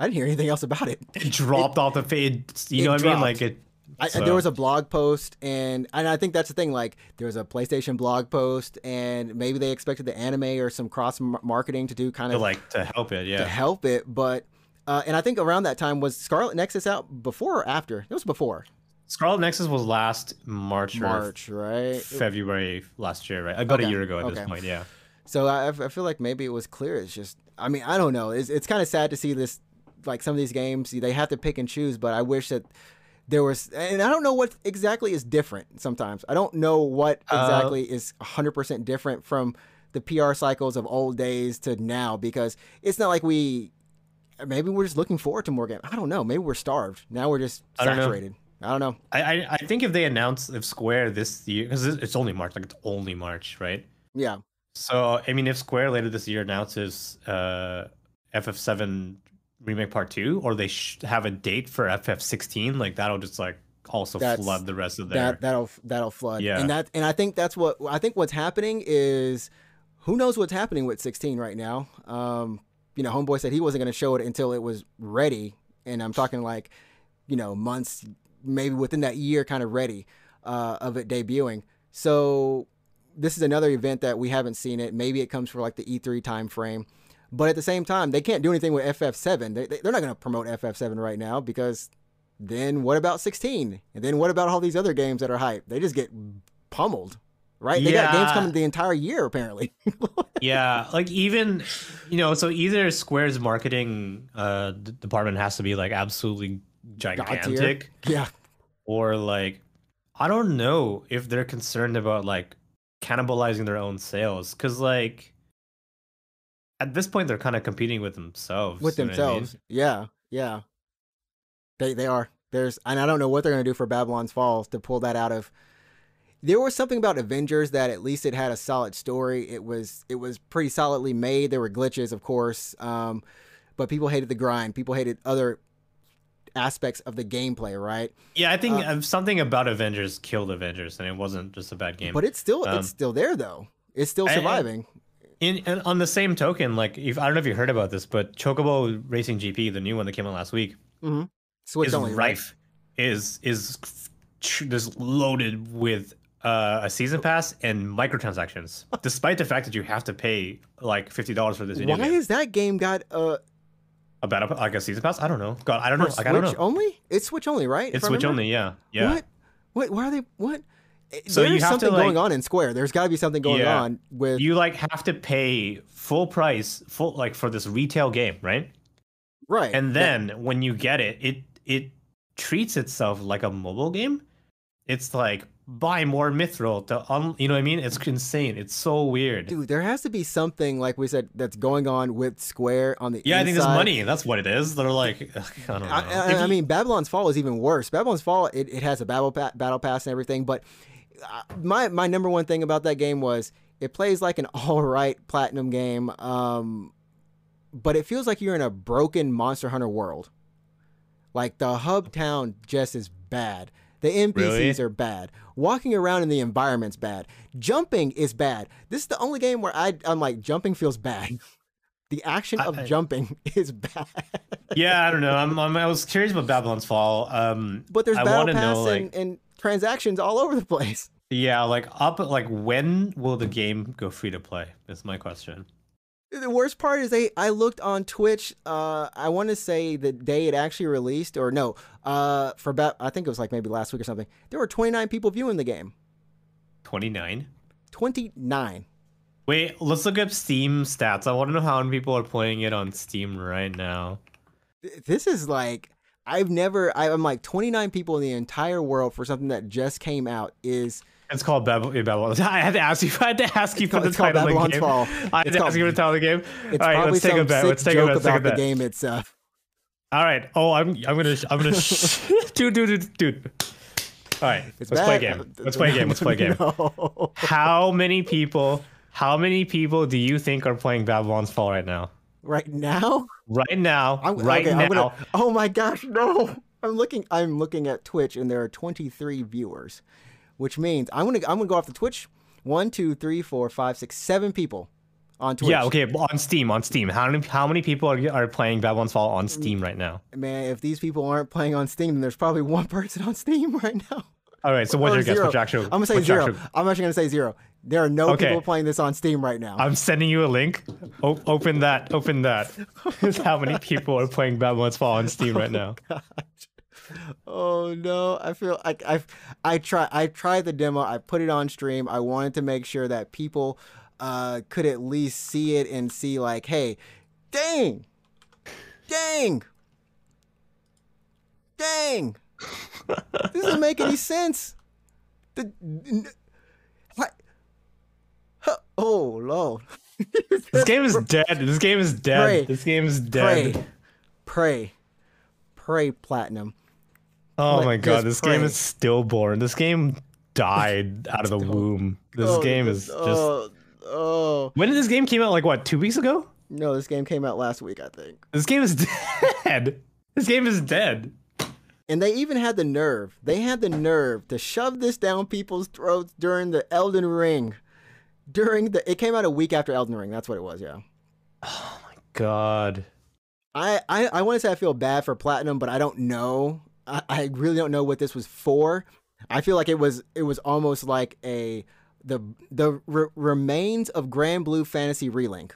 I didn't hear anything else about it. It dropped it, off the feed. You know what dropped. I mean? Like it. I, so. There was a blog post, and and I think that's the thing. Like there was a PlayStation blog post, and maybe they expected the anime or some cross marketing to do kind of to like to help it, yeah, to help it. But uh, and I think around that time was Scarlet Nexus out before or after? It was before. Scarlet Nexus was last March, March, right? February last year, right? About okay. a year ago at okay. this point, yeah. So I, I feel like maybe it was clear. It's just, I mean, I don't know. It's, it's kind of sad to see this, like some of these games, they have to pick and choose. But I wish that there was, and I don't know what exactly is different. Sometimes I don't know what uh, exactly uh, is 100% different from the PR cycles of old days to now because it's not like we maybe we're just looking forward to more games. I don't know. Maybe we're starved. Now we're just saturated. I don't know. I, I, I think if they announce if Square this year because it's only March, like it's only March, right? Yeah. So I mean, if Square later this year announces uh, FF7 remake part two, or they sh- have a date for FF16, like that'll just like also that's, flood the rest of their that that'll that'll flood. Yeah. And that and I think that's what I think what's happening is who knows what's happening with 16 right now. Um, you know, Homeboy said he wasn't going to show it until it was ready, and I'm talking like, you know, months, maybe within that year kind of ready uh, of it debuting. So this is another event that we haven't seen it. Maybe it comes for like the E3 time frame. But at the same time, they can't do anything with FF7. They, they're not going to promote FF7 right now because then what about 16? And then what about all these other games that are hype? They just get pummeled, right? They got games coming the entire year apparently. yeah, like even you know, so either Square's marketing uh, department has to be like absolutely gigantic. Yeah. Or like I don't know if they're concerned about like cannibalizing their own sales cuz like at this point they're kind of competing with themselves. With themselves. I mean? Yeah. Yeah. They they are. There's and I don't know what they're going to do for Babylon's Falls to pull that out of there was something about Avengers that at least it had a solid story. It was it was pretty solidly made. There were glitches, of course, um, but people hated the grind. People hated other aspects of the gameplay, right? Yeah, I think uh, something about Avengers killed Avengers, and it wasn't just a bad game. But it's still um, it's still there though. It's still surviving. In, in, on the same token, like if I don't know if you heard about this, but Chocobo Racing GP, the new one that came out last week, mm-hmm. Switch is only, rife. Right? Is is just loaded with uh, a season pass and microtransactions, despite the fact that you have to pay like fifty dollars for this. Why game. is that game got a a like a season pass? I don't know. God, I don't know. Like, I don't know. only? It's Switch only, right? It's Switch only. Yeah, yeah. What? What? Why are they? What? Eh, so there's something to, like, going on in Square. There's got to be something going yeah, on with you. Like have to pay full price, full like for this retail game, right? Right. And then yeah. when you get it, it it treats itself like a mobile game. It's like buy more mithril to un- you know what I mean? It's insane. It's so weird. Dude, there has to be something like we said that's going on with Square on the Yeah, inside. I think there's money. That's what it is. They're like I don't know. I, I, I mean, Babylon's Fall is even worse. Babylon's Fall it, it has a battle pa- battle pass and everything, but uh, my my number one thing about that game was it plays like an all right platinum game. Um but it feels like you're in a broken Monster Hunter world. Like the hub town just is bad. The NPCs really? are bad. Walking around in the environment's bad. Jumping is bad. This is the only game where I, I'm like, jumping feels bad. The action of I, jumping is bad. yeah, I don't know. I'm, I'm, i was curious about Babylon's Fall. Um, but there's I battle pass know, and, like, and transactions all over the place. Yeah, like up. Like when will the game go free to play? Is my question. The worst part is they. I looked on Twitch. Uh, I want to say the day it actually released, or no, uh, for about I think it was like maybe last week or something. There were 29 people viewing the game. 29. 29. Wait, let's look up Steam stats. I want to know how many people are playing it on Steam right now. This is like I've never. I'm like 29 people in the entire world for something that just came out is it's called Babylon. I had to ask you. I had to ask you for the title of the game. Fall. I had it's to ask you for the title of the game. All right, let's take a bet. Let's take a bet. Let's take a bet. The game itself. All right. Oh, I'm. I'm gonna. I'm gonna. dude, dude, dude, dude. All right. It's let's bad. play a game. Uh, let's play a game. Let's play a game. no. How many people? How many people do you think are playing Babylon's Fall right now? Right now? Right now. I'm, right okay, now. Gonna, oh my gosh, no! I'm looking. I'm looking at Twitch, and there are 23 viewers which means I'm gonna I'm gonna go off the Twitch. One, two, three, four, five, six, seven people on Twitch. Yeah, okay, on Steam, on Steam. How many how many people are, are playing Babylon's Fall on mm. Steam right now? Man, if these people aren't playing on Steam, then there's probably one person on Steam right now. All right, so what's your guess? What's your actual? I'm gonna say zero. Actual... I'm actually gonna say zero. There are no okay. people playing this on Steam right now. I'm sending you a link. O- open that. Open that. Is how many people are playing Babylon's Fall on Steam right now. Oh, oh no. I feel like i i try i tried the demo. I put it on stream. I wanted to make sure that people uh could at least see it and see like hey dang dang dang. This doesn't make any sense. The what? Oh lord. This game is dead. This game is dead. Pray, this game is dead. Pray. Pray. Pray platinum Oh like, my god, this pray. game is stillborn. This game died out of the womb. This oh, game is just. Oh, oh. When did this game came out? Like what? Two weeks ago? No, this game came out last week. I think. This game is dead. this game is dead. And they even had the nerve. They had the nerve to shove this down people's throats during the Elden Ring. During the, it came out a week after Elden Ring. That's what it was. Yeah. Oh my god. I, I, I want to say I feel bad for Platinum, but I don't know I, I really don't know what this was for. I feel like it was it was almost like a the the re- remains of Granblue Fantasy Relink.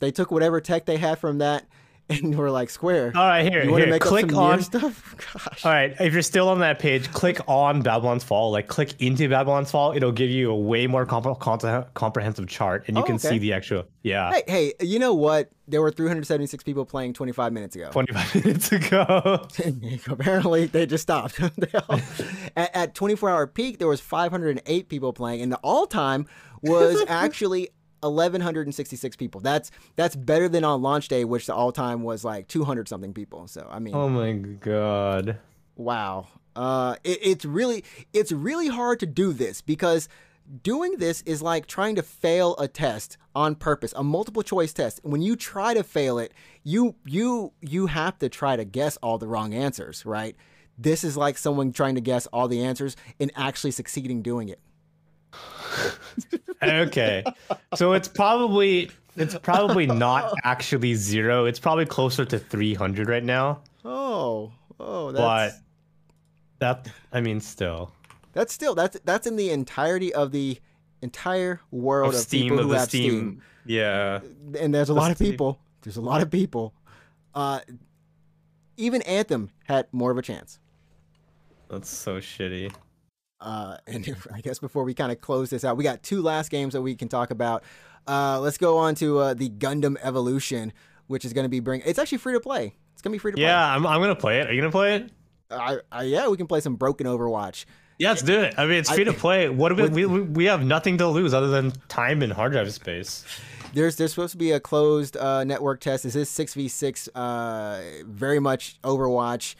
They took whatever tech they had from that and we're like Square. All right, here, you here. Make click on stuff. Gosh. All right, if you're still on that page, click on Babylon's Fall. Like, click into Babylon's Fall. It'll give you a way more comp- comp- comprehensive chart, and you oh, can okay. see the actual. Yeah. Hey, hey, you know what? There were 376 people playing 25 minutes ago. 25 minutes ago. Apparently, they just stopped. they all, at, at 24 hour peak, there was 508 people playing, and the all time was actually 1166 people. That's that's better than on launch day, which the all time was like 200 something people. So I mean, oh my god, wow. Uh, it, it's really it's really hard to do this because doing this is like trying to fail a test on purpose, a multiple choice test. When you try to fail it, you you you have to try to guess all the wrong answers, right? This is like someone trying to guess all the answers and actually succeeding doing it okay. So it's probably it's probably not actually zero. It's probably closer to 300 right now. Oh. Oh, that's But that I mean still. That's still that's that's in the entirety of the entire world of, of Steam, people who have Steam. Steam. Yeah. And there's a the lot of people. There's a lot of people. Uh even Anthem had more of a chance. That's so shitty. Uh, and I guess before we kind of close this out, we got two last games that we can talk about. Uh, let's go on to uh, the Gundam Evolution, which is going to be bring. It's actually free to play. It's gonna be free to play. Yeah, I'm, I'm gonna play it. Are you gonna play it? I, I yeah, we can play some broken Overwatch. Yeah, let's do it. I mean, it's free I, to play. What we, we, we have nothing to lose other than time and hard drive space. There's there's supposed to be a closed uh, network test. Is this is six v six, uh, very much Overwatch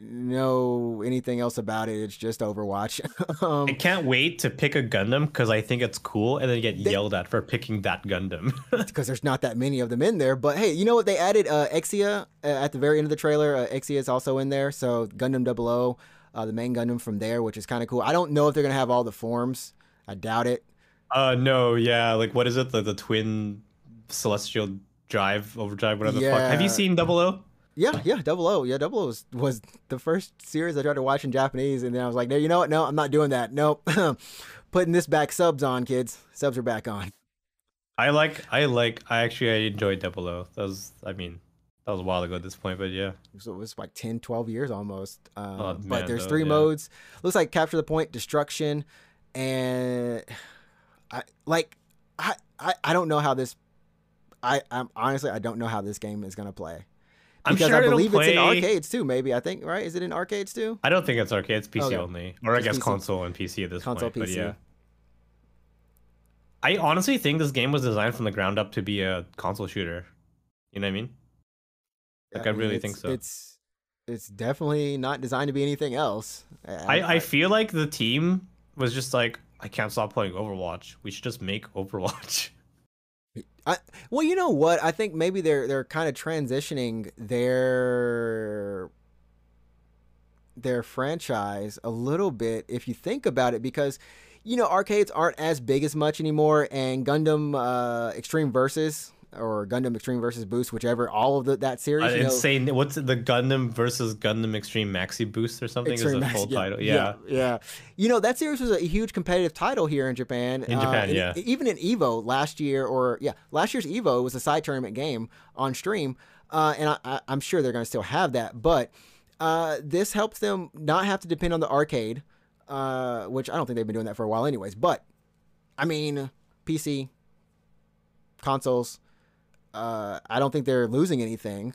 know anything else about it. It's just Overwatch. um, I can't wait to pick a Gundam because I think it's cool, and then get they, yelled at for picking that Gundam because there's not that many of them in there. But hey, you know what? They added uh, Exia uh, at the very end of the trailer. Uh, Exia is also in there, so Gundam 00, uh, the main Gundam from there, which is kind of cool. I don't know if they're gonna have all the forms. I doubt it. Uh, no, yeah, like what is it? The the twin celestial drive overdrive, whatever yeah. the fuck. Have you seen Double O? Yeah, yeah, Double O. Yeah, Double O was, was the first series I tried to watch in Japanese, and then I was like, no, you know what? No, I'm not doing that. Nope. Putting this back subs on, kids. Subs are back on. I like, I like, I actually I enjoyed Double O. That was, I mean, that was a while ago at this point, but yeah. So it was like 10, 12 years almost. Um, oh, man, but there's though, three yeah. modes. Looks like capture the point, destruction, and I like, I, I, I don't know how this. I, I'm honestly I don't know how this game is gonna play. I'm because sure I believe it's in arcades too. Maybe I think right. Is it in arcades too? I don't think it's arcade. It's PC okay. only, or Just I guess PC. console and PC at this console point. PC. But yeah. I honestly think this game was designed from the ground up to be a console shooter. You know what I mean? Like I, I mean, really think so. It's it's definitely not designed to be anything else. I, I, I feel like the team was just like, I can't stop playing Overwatch. We should just make Overwatch. I, well, you know what? I think maybe they're they're kind of transitioning their their franchise a little bit if you think about it because you know arcades aren't as big as much anymore and Gundam uh, Extreme Versus or Gundam Extreme versus Boost, whichever, all of the, that series. Uh, you know, insane. What's it, the Gundam versus Gundam Extreme Maxi Boost or something Extreme is the full Maxi, title. Yeah, yeah, yeah, You know that series was a huge competitive title here in Japan. In Japan, uh, yeah. Even in Evo last year, or yeah, last year's Evo was a side tournament game on stream, uh, and I, am sure they're going to still have that. But uh, this helps them not have to depend on the arcade, uh, which I don't think they've been doing that for a while, anyways. But I mean, PC, consoles uh, I don't think they're losing anything.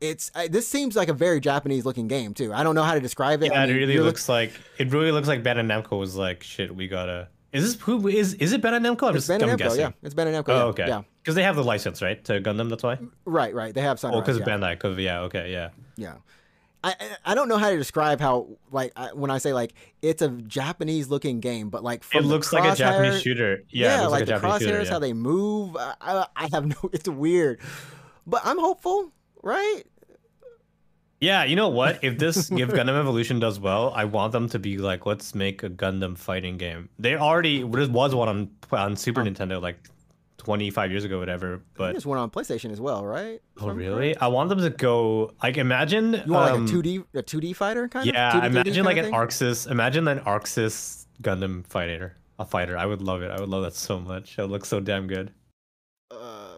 It's I, this seems like a very Japanese looking game too. I don't know how to describe it. Yeah, I mean, it really looks look... like it really looks like Bandai Namco was like, shit, we gotta. Is this who is is it Bandai Namco? I'm it's just Bandai Namco, yeah, it's Bandai Namco. Oh, yeah. okay. Yeah, because they have the license, right, to Gundam. That's why. Right, right. They have some. Oh, because yeah. Bandai. Because yeah, okay, yeah. Yeah. I, I don't know how to describe how like I, when I say like it's a Japanese looking game, but like it looks like a Japanese shooter. Yeah, yeah like, like the crosshairs, shooter, yeah. how they move. I, I have no. It's weird. But I'm hopeful, right? Yeah, you know what? If this if Gundam Evolution does well, I want them to be like, let's make a Gundam fighting game. They already there was one on on Super um, Nintendo like 25 years ago, whatever. But there's one on PlayStation as well, right? Oh, really? I want them to go like imagine you want um, like a 2D a 2D fighter kind yeah, of. Yeah, imagine like an ArcSys. Imagine an ArcSys Gundam fighter, a fighter. I would love it. I would love that so much. It looks so damn good. Uh,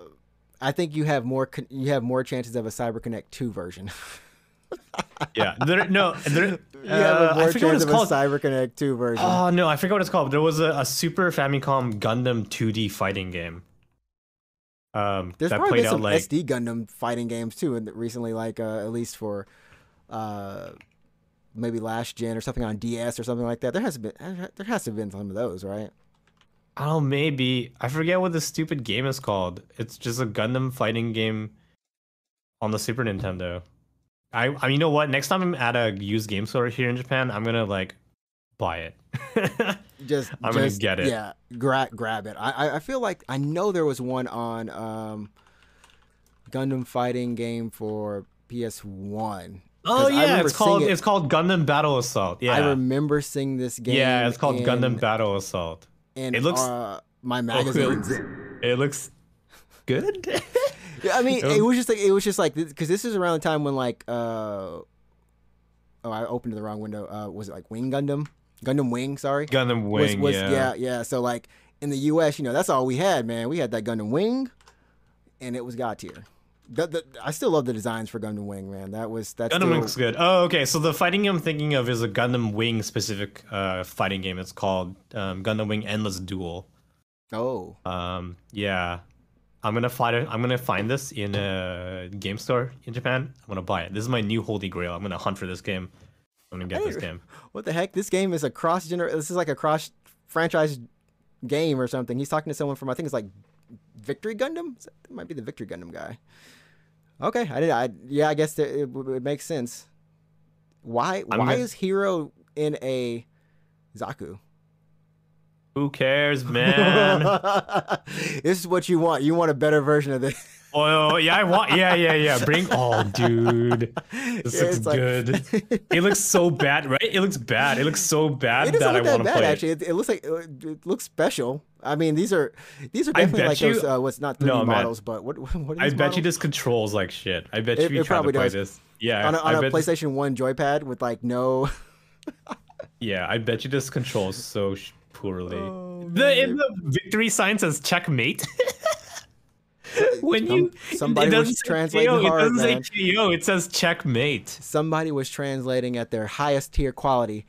I think you have more you have more chances of a CyberConnect two version. yeah, there, no, there, uh, have more chance of called. CyberConnect two version. Oh no, I forget what it's called. There was a, a Super Famicom Gundam 2D fighting game. Um, There's that probably been some like... SD Gundam fighting games too, and recently, like uh, at least for uh, maybe last gen or something on DS or something like that. There has been there has to have been some of those, right? Oh, maybe. I forget what the stupid game is called. It's just a Gundam fighting game on the Super Nintendo. I, I you know what? Next time I'm at a used game store here in Japan, I'm gonna like buy it. just I'm just, gonna get it. Yeah, grab grab it. I I feel like I know there was one on um Gundam fighting game for PS One. Oh yeah, it's called it, it's called Gundam Battle Assault. Yeah, I remember seeing this game. Yeah, it's called Gundam Battle Assault And it looks uh, my magazines. It looks good. yeah, I mean, it was just like it was just like because this is around the time when like uh oh I opened the wrong window. Uh, was it like Wing Gundam? Gundam Wing, sorry. Gundam Wing. Was, was, yeah. yeah, yeah. So like in the U.S., you know, that's all we had, man. We had that Gundam Wing, and it was God tier. The, the, I still love the designs for Gundam Wing, man. That was that's Gundam still... Wing's good. Oh, okay. So the fighting game I'm thinking of is a Gundam Wing specific uh, fighting game. It's called um, Gundam Wing Endless Duel. Oh. Um. Yeah. I'm gonna find it. I'm gonna find this in a game store in Japan. I'm gonna buy it. This is my new holy grail. I'm gonna hunt for this game. I'm gonna get this game. What the heck? This game is a cross gener. This is like a cross franchise game or something. He's talking to someone from I think it's like Victory Gundam. It might be the Victory Gundam guy. Okay, I did. I yeah, I guess it, it, it makes sense. Why? I'm why gonna... is Heero in a Zaku? Who cares, man? this is what you want. You want a better version of this. Oh yeah, I want. Yeah, yeah, yeah. Bring. Oh, dude, this yeah, looks good. it looks so bad, right? It looks bad. It looks so bad that I want to play. Actually, it, it looks like it looks special. I mean, these are these are definitely like you, those uh, what's not 3D no, models, but what what are these I bet models? you this controls like shit. I bet it, you it probably to play does. this. Yeah, on a, on a PlayStation One joypad with like no. yeah, I bet you this controls so poorly. Oh, the the victory sign says checkmate. when you somebody was translating hard, it doesn't man. say KO, it says checkmate. Somebody was translating at their highest tier quality.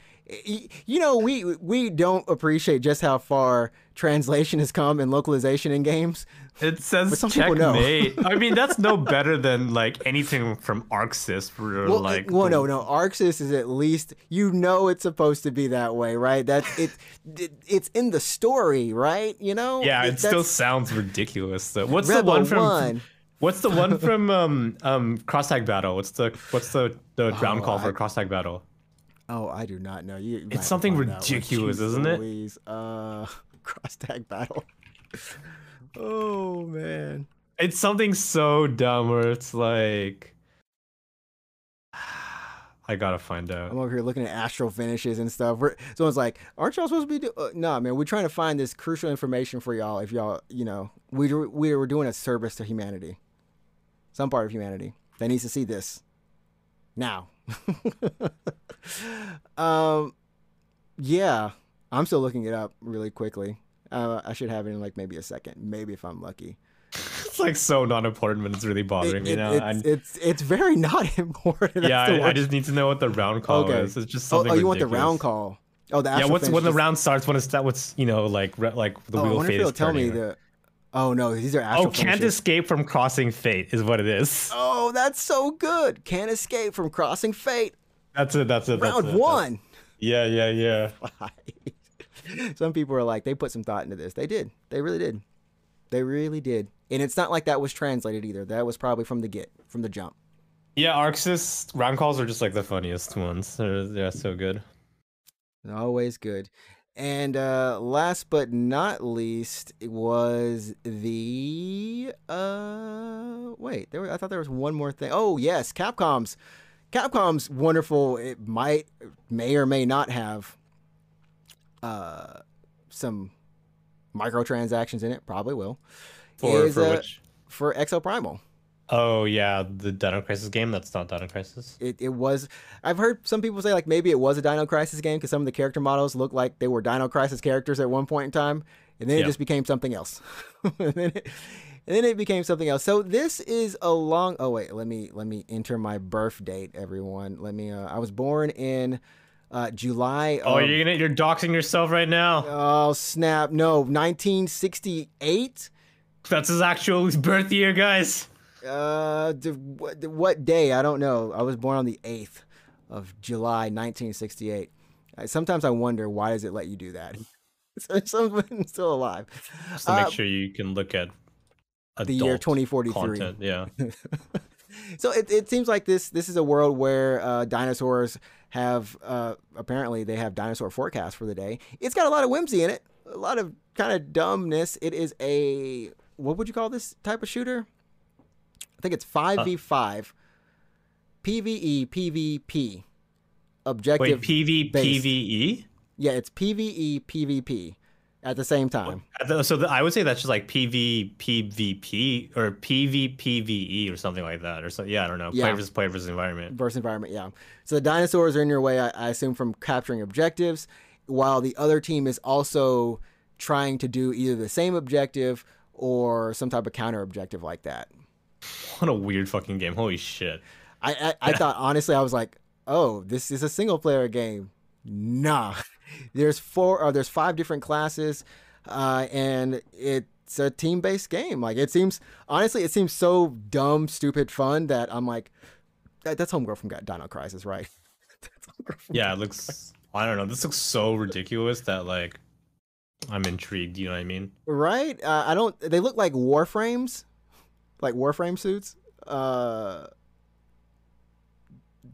You know, we we don't appreciate just how far translation has come and localization in games. It says checkmate. I mean, that's no better than like anything from ArcSys. For, well, like, well, no, no. ArcSys is at least you know it's supposed to be that way, right? That's it. it it's in the story, right? You know. Yeah, it, it still sounds ridiculous. Though. What's Rebel the one from? One. What's the one from um um cross tag battle? What's the what's the the ground oh, call for cross tag battle? Oh, I do not know. You, it's something ridiculous, isn't it? Uh, cross tag battle. oh man, it's something so dumb where it's like. I gotta find out. I'm over here looking at astral finishes and stuff. We're, someone's like, "Aren't y'all supposed to be?" Do-? Uh, nah, man, we're trying to find this crucial information for y'all. If y'all, you know, we we were doing a service to humanity, some part of humanity that needs to see this now. um, yeah, I'm still looking it up really quickly. Uh, I should have it in like maybe a second, maybe if I'm lucky. It's like so not important, but it's really bothering it, me now. It's, it's, it's very not important. yeah, I, I, just need to know what the round call okay. is. It's just something. Oh, oh you ridiculous. want the round call? Oh, the yeah. What's when the round starts? When it's that? What's you know like like the oh, wheel phase? It'll tell me the. Oh no, these are oh, actual. Oh, can't finishes. escape from crossing fate is what it is. Oh, that's so good. Can't escape from crossing fate. That's it. That's it. Round one. Yeah, yeah, yeah. some people are like, they put some thought into this. They did. They really did. They really did. And it's not like that was translated either. That was probably from the get, from the jump. Yeah, ArcSys round calls are just like the funniest ones. They're, they're so good. Always good. And uh, last but not least was the uh wait, there were, I thought there was one more thing. Oh yes, Capcom's Capcom's wonderful. It might may or may not have uh some microtransactions in it. Probably will. For is, for uh, which? For Exoprimal. Oh yeah, the Dino Crisis game. That's not Dino Crisis. It, it was. I've heard some people say like maybe it was a Dino Crisis game because some of the character models looked like they were Dino Crisis characters at one point in time, and then it just became something else. and, then it, and then it became something else. So this is a long. Oh wait, let me let me enter my birth date, everyone. Let me. Uh, I was born in. Uh, July. Oh, you're gonna you're doxing yourself right now. Oh snap! No, 1968. That's his actual birth year, guys. Uh, what, day? I don't know. I was born on the 8th of July, 1968. sometimes I wonder why does it let you do that? Someone's still alive. Just to make uh, sure you can look at the year 2043. Content, yeah. so it, it seems like this this is a world where uh, dinosaurs have uh, apparently they have dinosaur forecasts for the day. It's got a lot of whimsy in it, a lot of kind of dumbness. It is a what would you call this type of shooter? I think it's 5v5 PvE PvP objective. Wait, PV based. PvE? Yeah, it's PvE PvP at the same time. So the, I would say that's just like PV PvP or PvPvE or something like that, or so. Yeah, I don't know. Yeah. Player versus player versus environment. Versus environment. Yeah. So the dinosaurs are in your way. I, I assume from capturing objectives, while the other team is also trying to do either the same objective or some type of counter objective like that. what a weird fucking game. Holy shit. I I, I thought honestly, I was like, oh, this is a single player game. Nah, there's four or there's five different classes, uh, and it's a team based game. Like it seems honestly, it seems so dumb, stupid, fun that I'm like, that's Homegirl from Dino Crisis, right? yeah, it looks. I don't know. This looks so ridiculous that like I'm intrigued. You know what I mean? Right? Uh, I don't. They look like Warframes, like Warframe suits. Uh,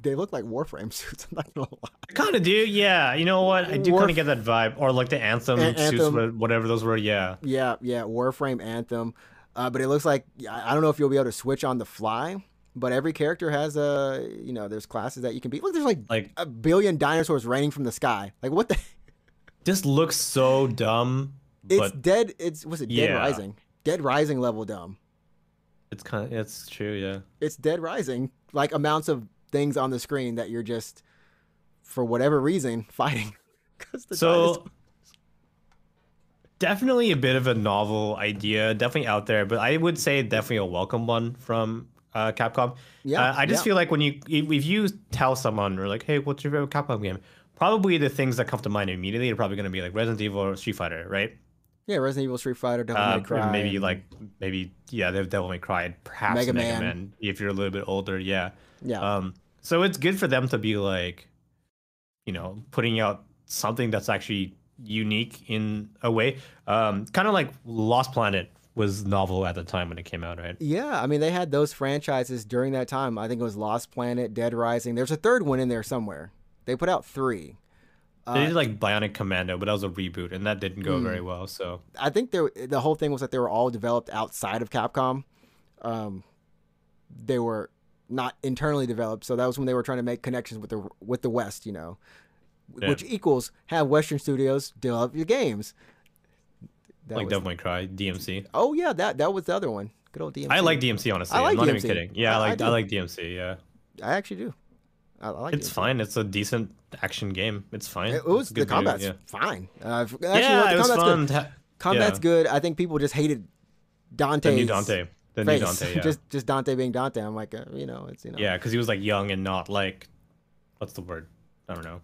they look like Warframe suits. I'm not gonna lie. I kind of do. Yeah. You know what? I do Warf- kind of get that vibe, or like the Anthem, A- Anthem suits, whatever those were. Yeah. Yeah. Yeah. Warframe Anthem. Uh, but it looks like I don't know if you'll be able to switch on the fly but every character has a you know there's classes that you can be look there's like like a billion dinosaurs raining from the sky like what the this looks so dumb it's dead it's was it dead yeah. rising dead rising level dumb it's kind of it's true yeah it's dead rising like amounts of things on the screen that you're just for whatever reason fighting so dinosaurs. definitely a bit of a novel idea definitely out there but i would say definitely a welcome one from uh, Capcom. Yeah, uh, I just yeah. feel like when you if you tell someone or like, hey, what's your favorite Capcom game? Probably the things that come to mind immediately are probably going to be like Resident Evil or Street Fighter, right? Yeah, Resident Evil, Street Fighter, Devil uh, May Cry, maybe like maybe yeah, they have Devil May Cry, perhaps Mega, Mega Man. Man. if you're a little bit older, yeah, yeah. Um, so it's good for them to be like, you know, putting out something that's actually unique in a way, um, kind of like Lost Planet was novel at the time when it came out, right? Yeah, I mean they had those franchises during that time. I think it was Lost Planet, Dead Rising. There's a third one in there somewhere. They put out three. They uh, did like Bionic Commando, but that was a reboot, and that didn't go hmm. very well. So I think there, the whole thing was that they were all developed outside of Capcom. Um, they were not internally developed, so that was when they were trying to make connections with the with the West, you know, yeah. which equals have Western studios develop your games. That like was... Devil May Cry, DMC. Oh yeah, that that was the other one. Good old DMC. I like DMC honestly. I like I'm not DMC. even kidding. Yeah, I, I like I, I, like DMC. Yeah. I actually do. I, like. It's DMC. fine. It's a decent action game. It's fine. It was good. the combat's yeah. fine. Uh, actually, yeah, it was fun. Good. Combat's yeah. good. I think people just hated Dante. The new Dante. The face. new Dante. Yeah. just just Dante being Dante. I'm like, uh, you know, it's you know. Yeah, because he was like young and not like, what's the word? I don't know.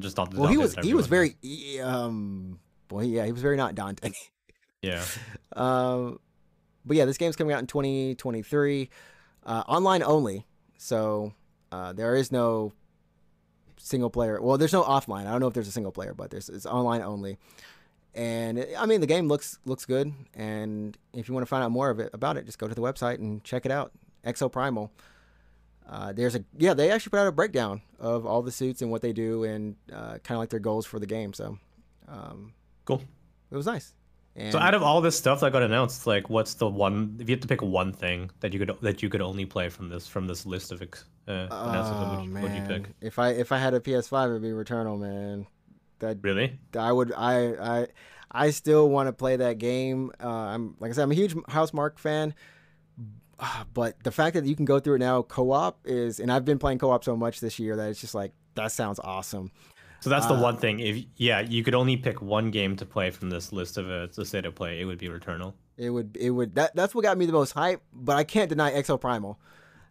Just not. Well, Dante he was he was very um. Boy, yeah, he was very not Dante. Yeah. Um, but yeah, this game's coming out in 2023, uh, online only. So uh, there is no single player. Well, there's no offline. I don't know if there's a single player, but there's it's online only. And I mean, the game looks looks good. And if you want to find out more of it about it, just go to the website and check it out. Exoprimal. Uh, there's a yeah, they actually put out a breakdown of all the suits and what they do, and uh, kind of like their goals for the game. So, um, cool. It was nice. And so out of all this stuff that got announced, like what's the one if you had to pick one thing that you could that you could only play from this from this list of uh, announcements, oh, would, you, would you pick? If I if I had a PS5, it'd be Returnal, man. That really? I would I I I still want to play that game. Uh, I'm like I said, I'm a huge Housemarque fan, but the fact that you can go through it now co-op is, and I've been playing co-op so much this year that it's just like that sounds awesome. So that's the uh, one thing. If yeah, you could only pick one game to play from this list of a, a state of play, it would be Returnal. It would it would that that's what got me the most hype. But I can't deny Exoprimal.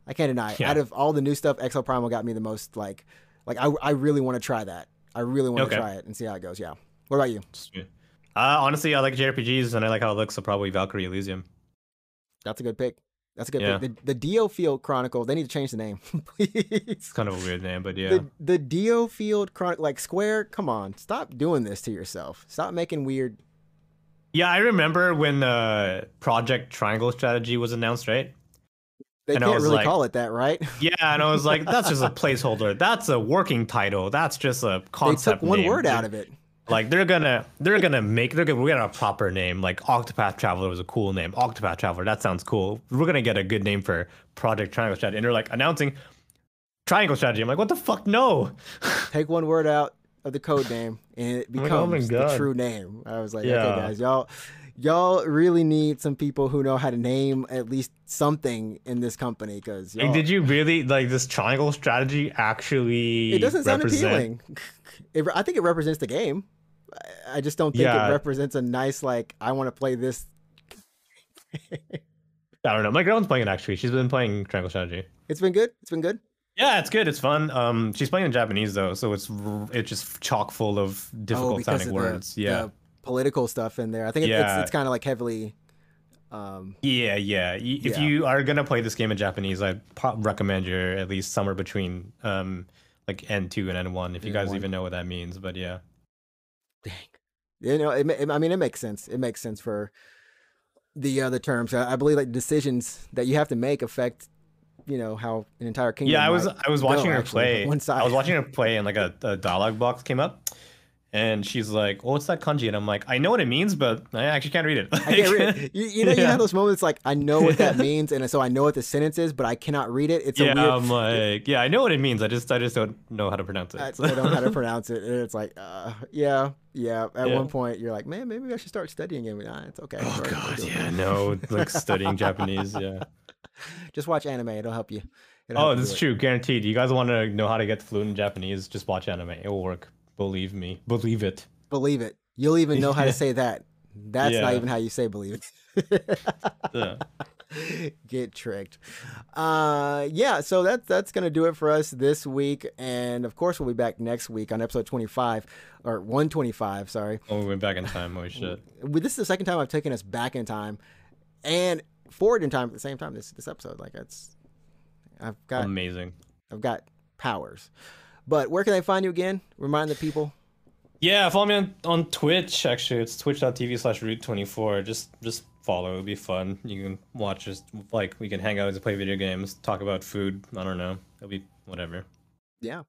I can't deny. Yeah. Out of all the new stuff, Exoprimal got me the most like like I I really want to try that. I really want to okay. try it and see how it goes. Yeah. What about you? Uh, honestly, I like JRPGs and I like how it looks. So probably Valkyrie Elysium. That's a good pick. That's a good yeah. The, the DioField Chronicle. They need to change the name, please. It's kind of a weird name, but yeah. The, the DioField Chronicle, like Square. Come on, stop doing this to yourself. Stop making weird. Yeah, I remember when uh, Project Triangle Strategy was announced, right? They and can't really like, call it that, right? Yeah, and I was like, that's just a placeholder. That's a working title. That's just a concept. They took one name. word out of it. Like they're gonna they're gonna make they're gonna we got a proper name. Like Octopath Traveler was a cool name. Octopath Traveler, that sounds cool. We're gonna get a good name for Project Triangle Strategy. And they're like announcing Triangle Strategy. I'm like, what the fuck? No. Take one word out of the code name and it oh becomes oh the true name. I was like, yeah. okay guys, y'all y'all really need some people who know how to name at least something in this company because like, did you really like this triangle strategy actually it doesn't sound represent... appealing it, i think it represents the game I just don't think yeah. it represents a nice like I want to play this. I don't know. My girlfriend's playing it actually. She's been playing Triangle Strategy. It's been good. It's been good. Yeah, it's good. It's fun. Um, she's playing in Japanese though, so it's it's just chock full of difficult oh, sounding words. The, yeah, the political stuff in there. I think it, yeah. it's, it's kind of like heavily. Um, yeah, yeah. If yeah. you are gonna play this game in Japanese, I recommend you're at least somewhere between um like N2 and N1 if you guys N1. even know what that means. But yeah. You know, it, it, I mean, it makes sense. It makes sense for the other terms. I, I believe like decisions that you have to make affect you know how an entire kingdom. Yeah, I was I was watching go, her actually, play. One side. I was watching her play, and like a, a dialogue box came up, and she's like, "Oh, what's that kanji?" And I'm like, "I know what it means, but I actually can't read it." I can't read it. You, you know, yeah. you have those moments like I know what that means, and so I know what the sentence is, but I cannot read it. It's yeah, weird. I'm like, yeah, I know what it means. I just I just don't know how to pronounce it. I, I don't know how to pronounce it, and it's like, uh, yeah, yeah. At yeah. one point, you're like, man, maybe I should start studying it. Nah, it's okay. Oh God, yeah, no, like studying Japanese, yeah. Just watch anime; it'll help you. It'll oh, this is true, guaranteed. You guys want to know how to get fluent in Japanese? Just watch anime; it will work. Believe me, believe it. Believe it. You'll even know how to say that. That's yeah. not even how you say believe it. yeah. Get tricked. Uh, yeah, so that's that's gonna do it for us this week, and of course we'll be back next week on episode twenty five or one twenty five. Sorry. Oh, we went back in time. Holy shit! This is the second time I've taken us back in time, and forward in time at the same time. This this episode, like it's, I've got amazing. I've got powers. But where can they find you again? Remind the people. Yeah, follow me on, on Twitch. Actually, it's twitch.tv slash root24. Just just follow. It'll be fun. You can watch us. Like, we can hang out and play video games, talk about food. I don't know. It'll be whatever. Yeah.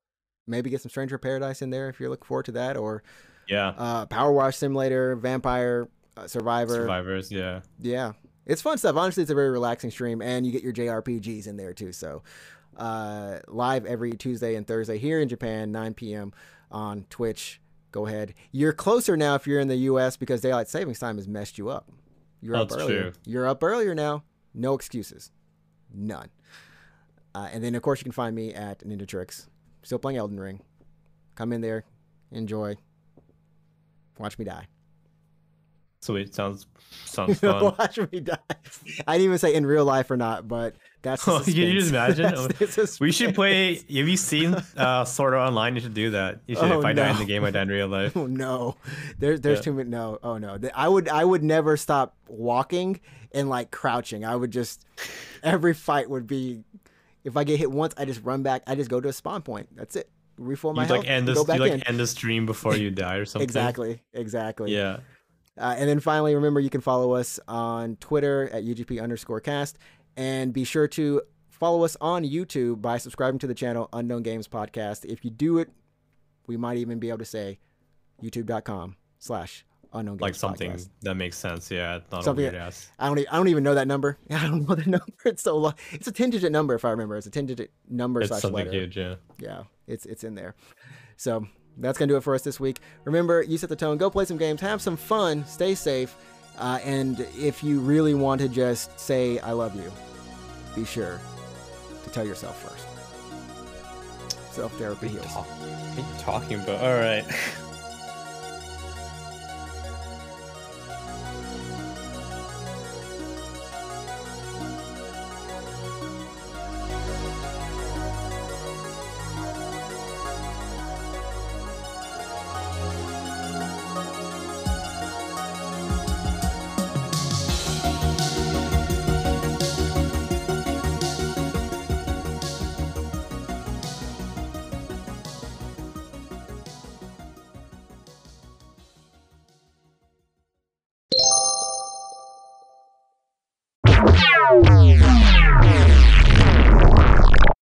Maybe get some Stranger Paradise in there if you're looking forward to that. Or, yeah. Uh, PowerWash Simulator, Vampire uh, Survivor. Survivors, yeah. Yeah. It's fun stuff. Honestly, it's a very relaxing stream, and you get your JRPGs in there too. So, uh, live every Tuesday and Thursday here in Japan, 9 p.m. on Twitch go ahead. You're closer now if you're in the U.S. because daylight savings time has messed you up. You're That's up earlier. True. You're up earlier now. No excuses, none. Uh, and then of course you can find me at NinjaTrix, still playing Elden Ring. Come in there, enjoy, watch me die. Sweet, sounds sounds fun. watch me die. I didn't even say in real life or not, but that's oh, Can you just imagine? we should play. Have you seen uh, Sword Art Online? You should do that. You should. Oh, if I no. die in the game, I die in real life. Oh no, there's there's yeah. too many. No, oh no. I would I would never stop walking and like crouching. I would just every fight would be. If I get hit once, I just run back. I just go to a spawn point. That's it. Reform my you health. Like end this, go back you like in. end the stream before you die or something. exactly. Exactly. Yeah. Uh, and then finally, remember you can follow us on Twitter at UGP underscore cast and be sure to follow us on YouTube by subscribing to the channel Unknown Games Podcast. If you do it, we might even be able to say youtube.com slash unknown games like something podcast. that makes sense. Yeah not something a weird ass. i don't i don't even know that number. I don't know the number. It's so long it's a 10 digit number if i remember. It's a 10 digit number it's slash something letter. huge yeah. Yeah it's it's in there. So that's gonna do it for us this week. Remember you set the tone. Go play some games. Have some fun. Stay safe uh, and if you really want to just say i love you be sure to tell yourself first. Self therapy heals. Talk- what are you talking about? All right.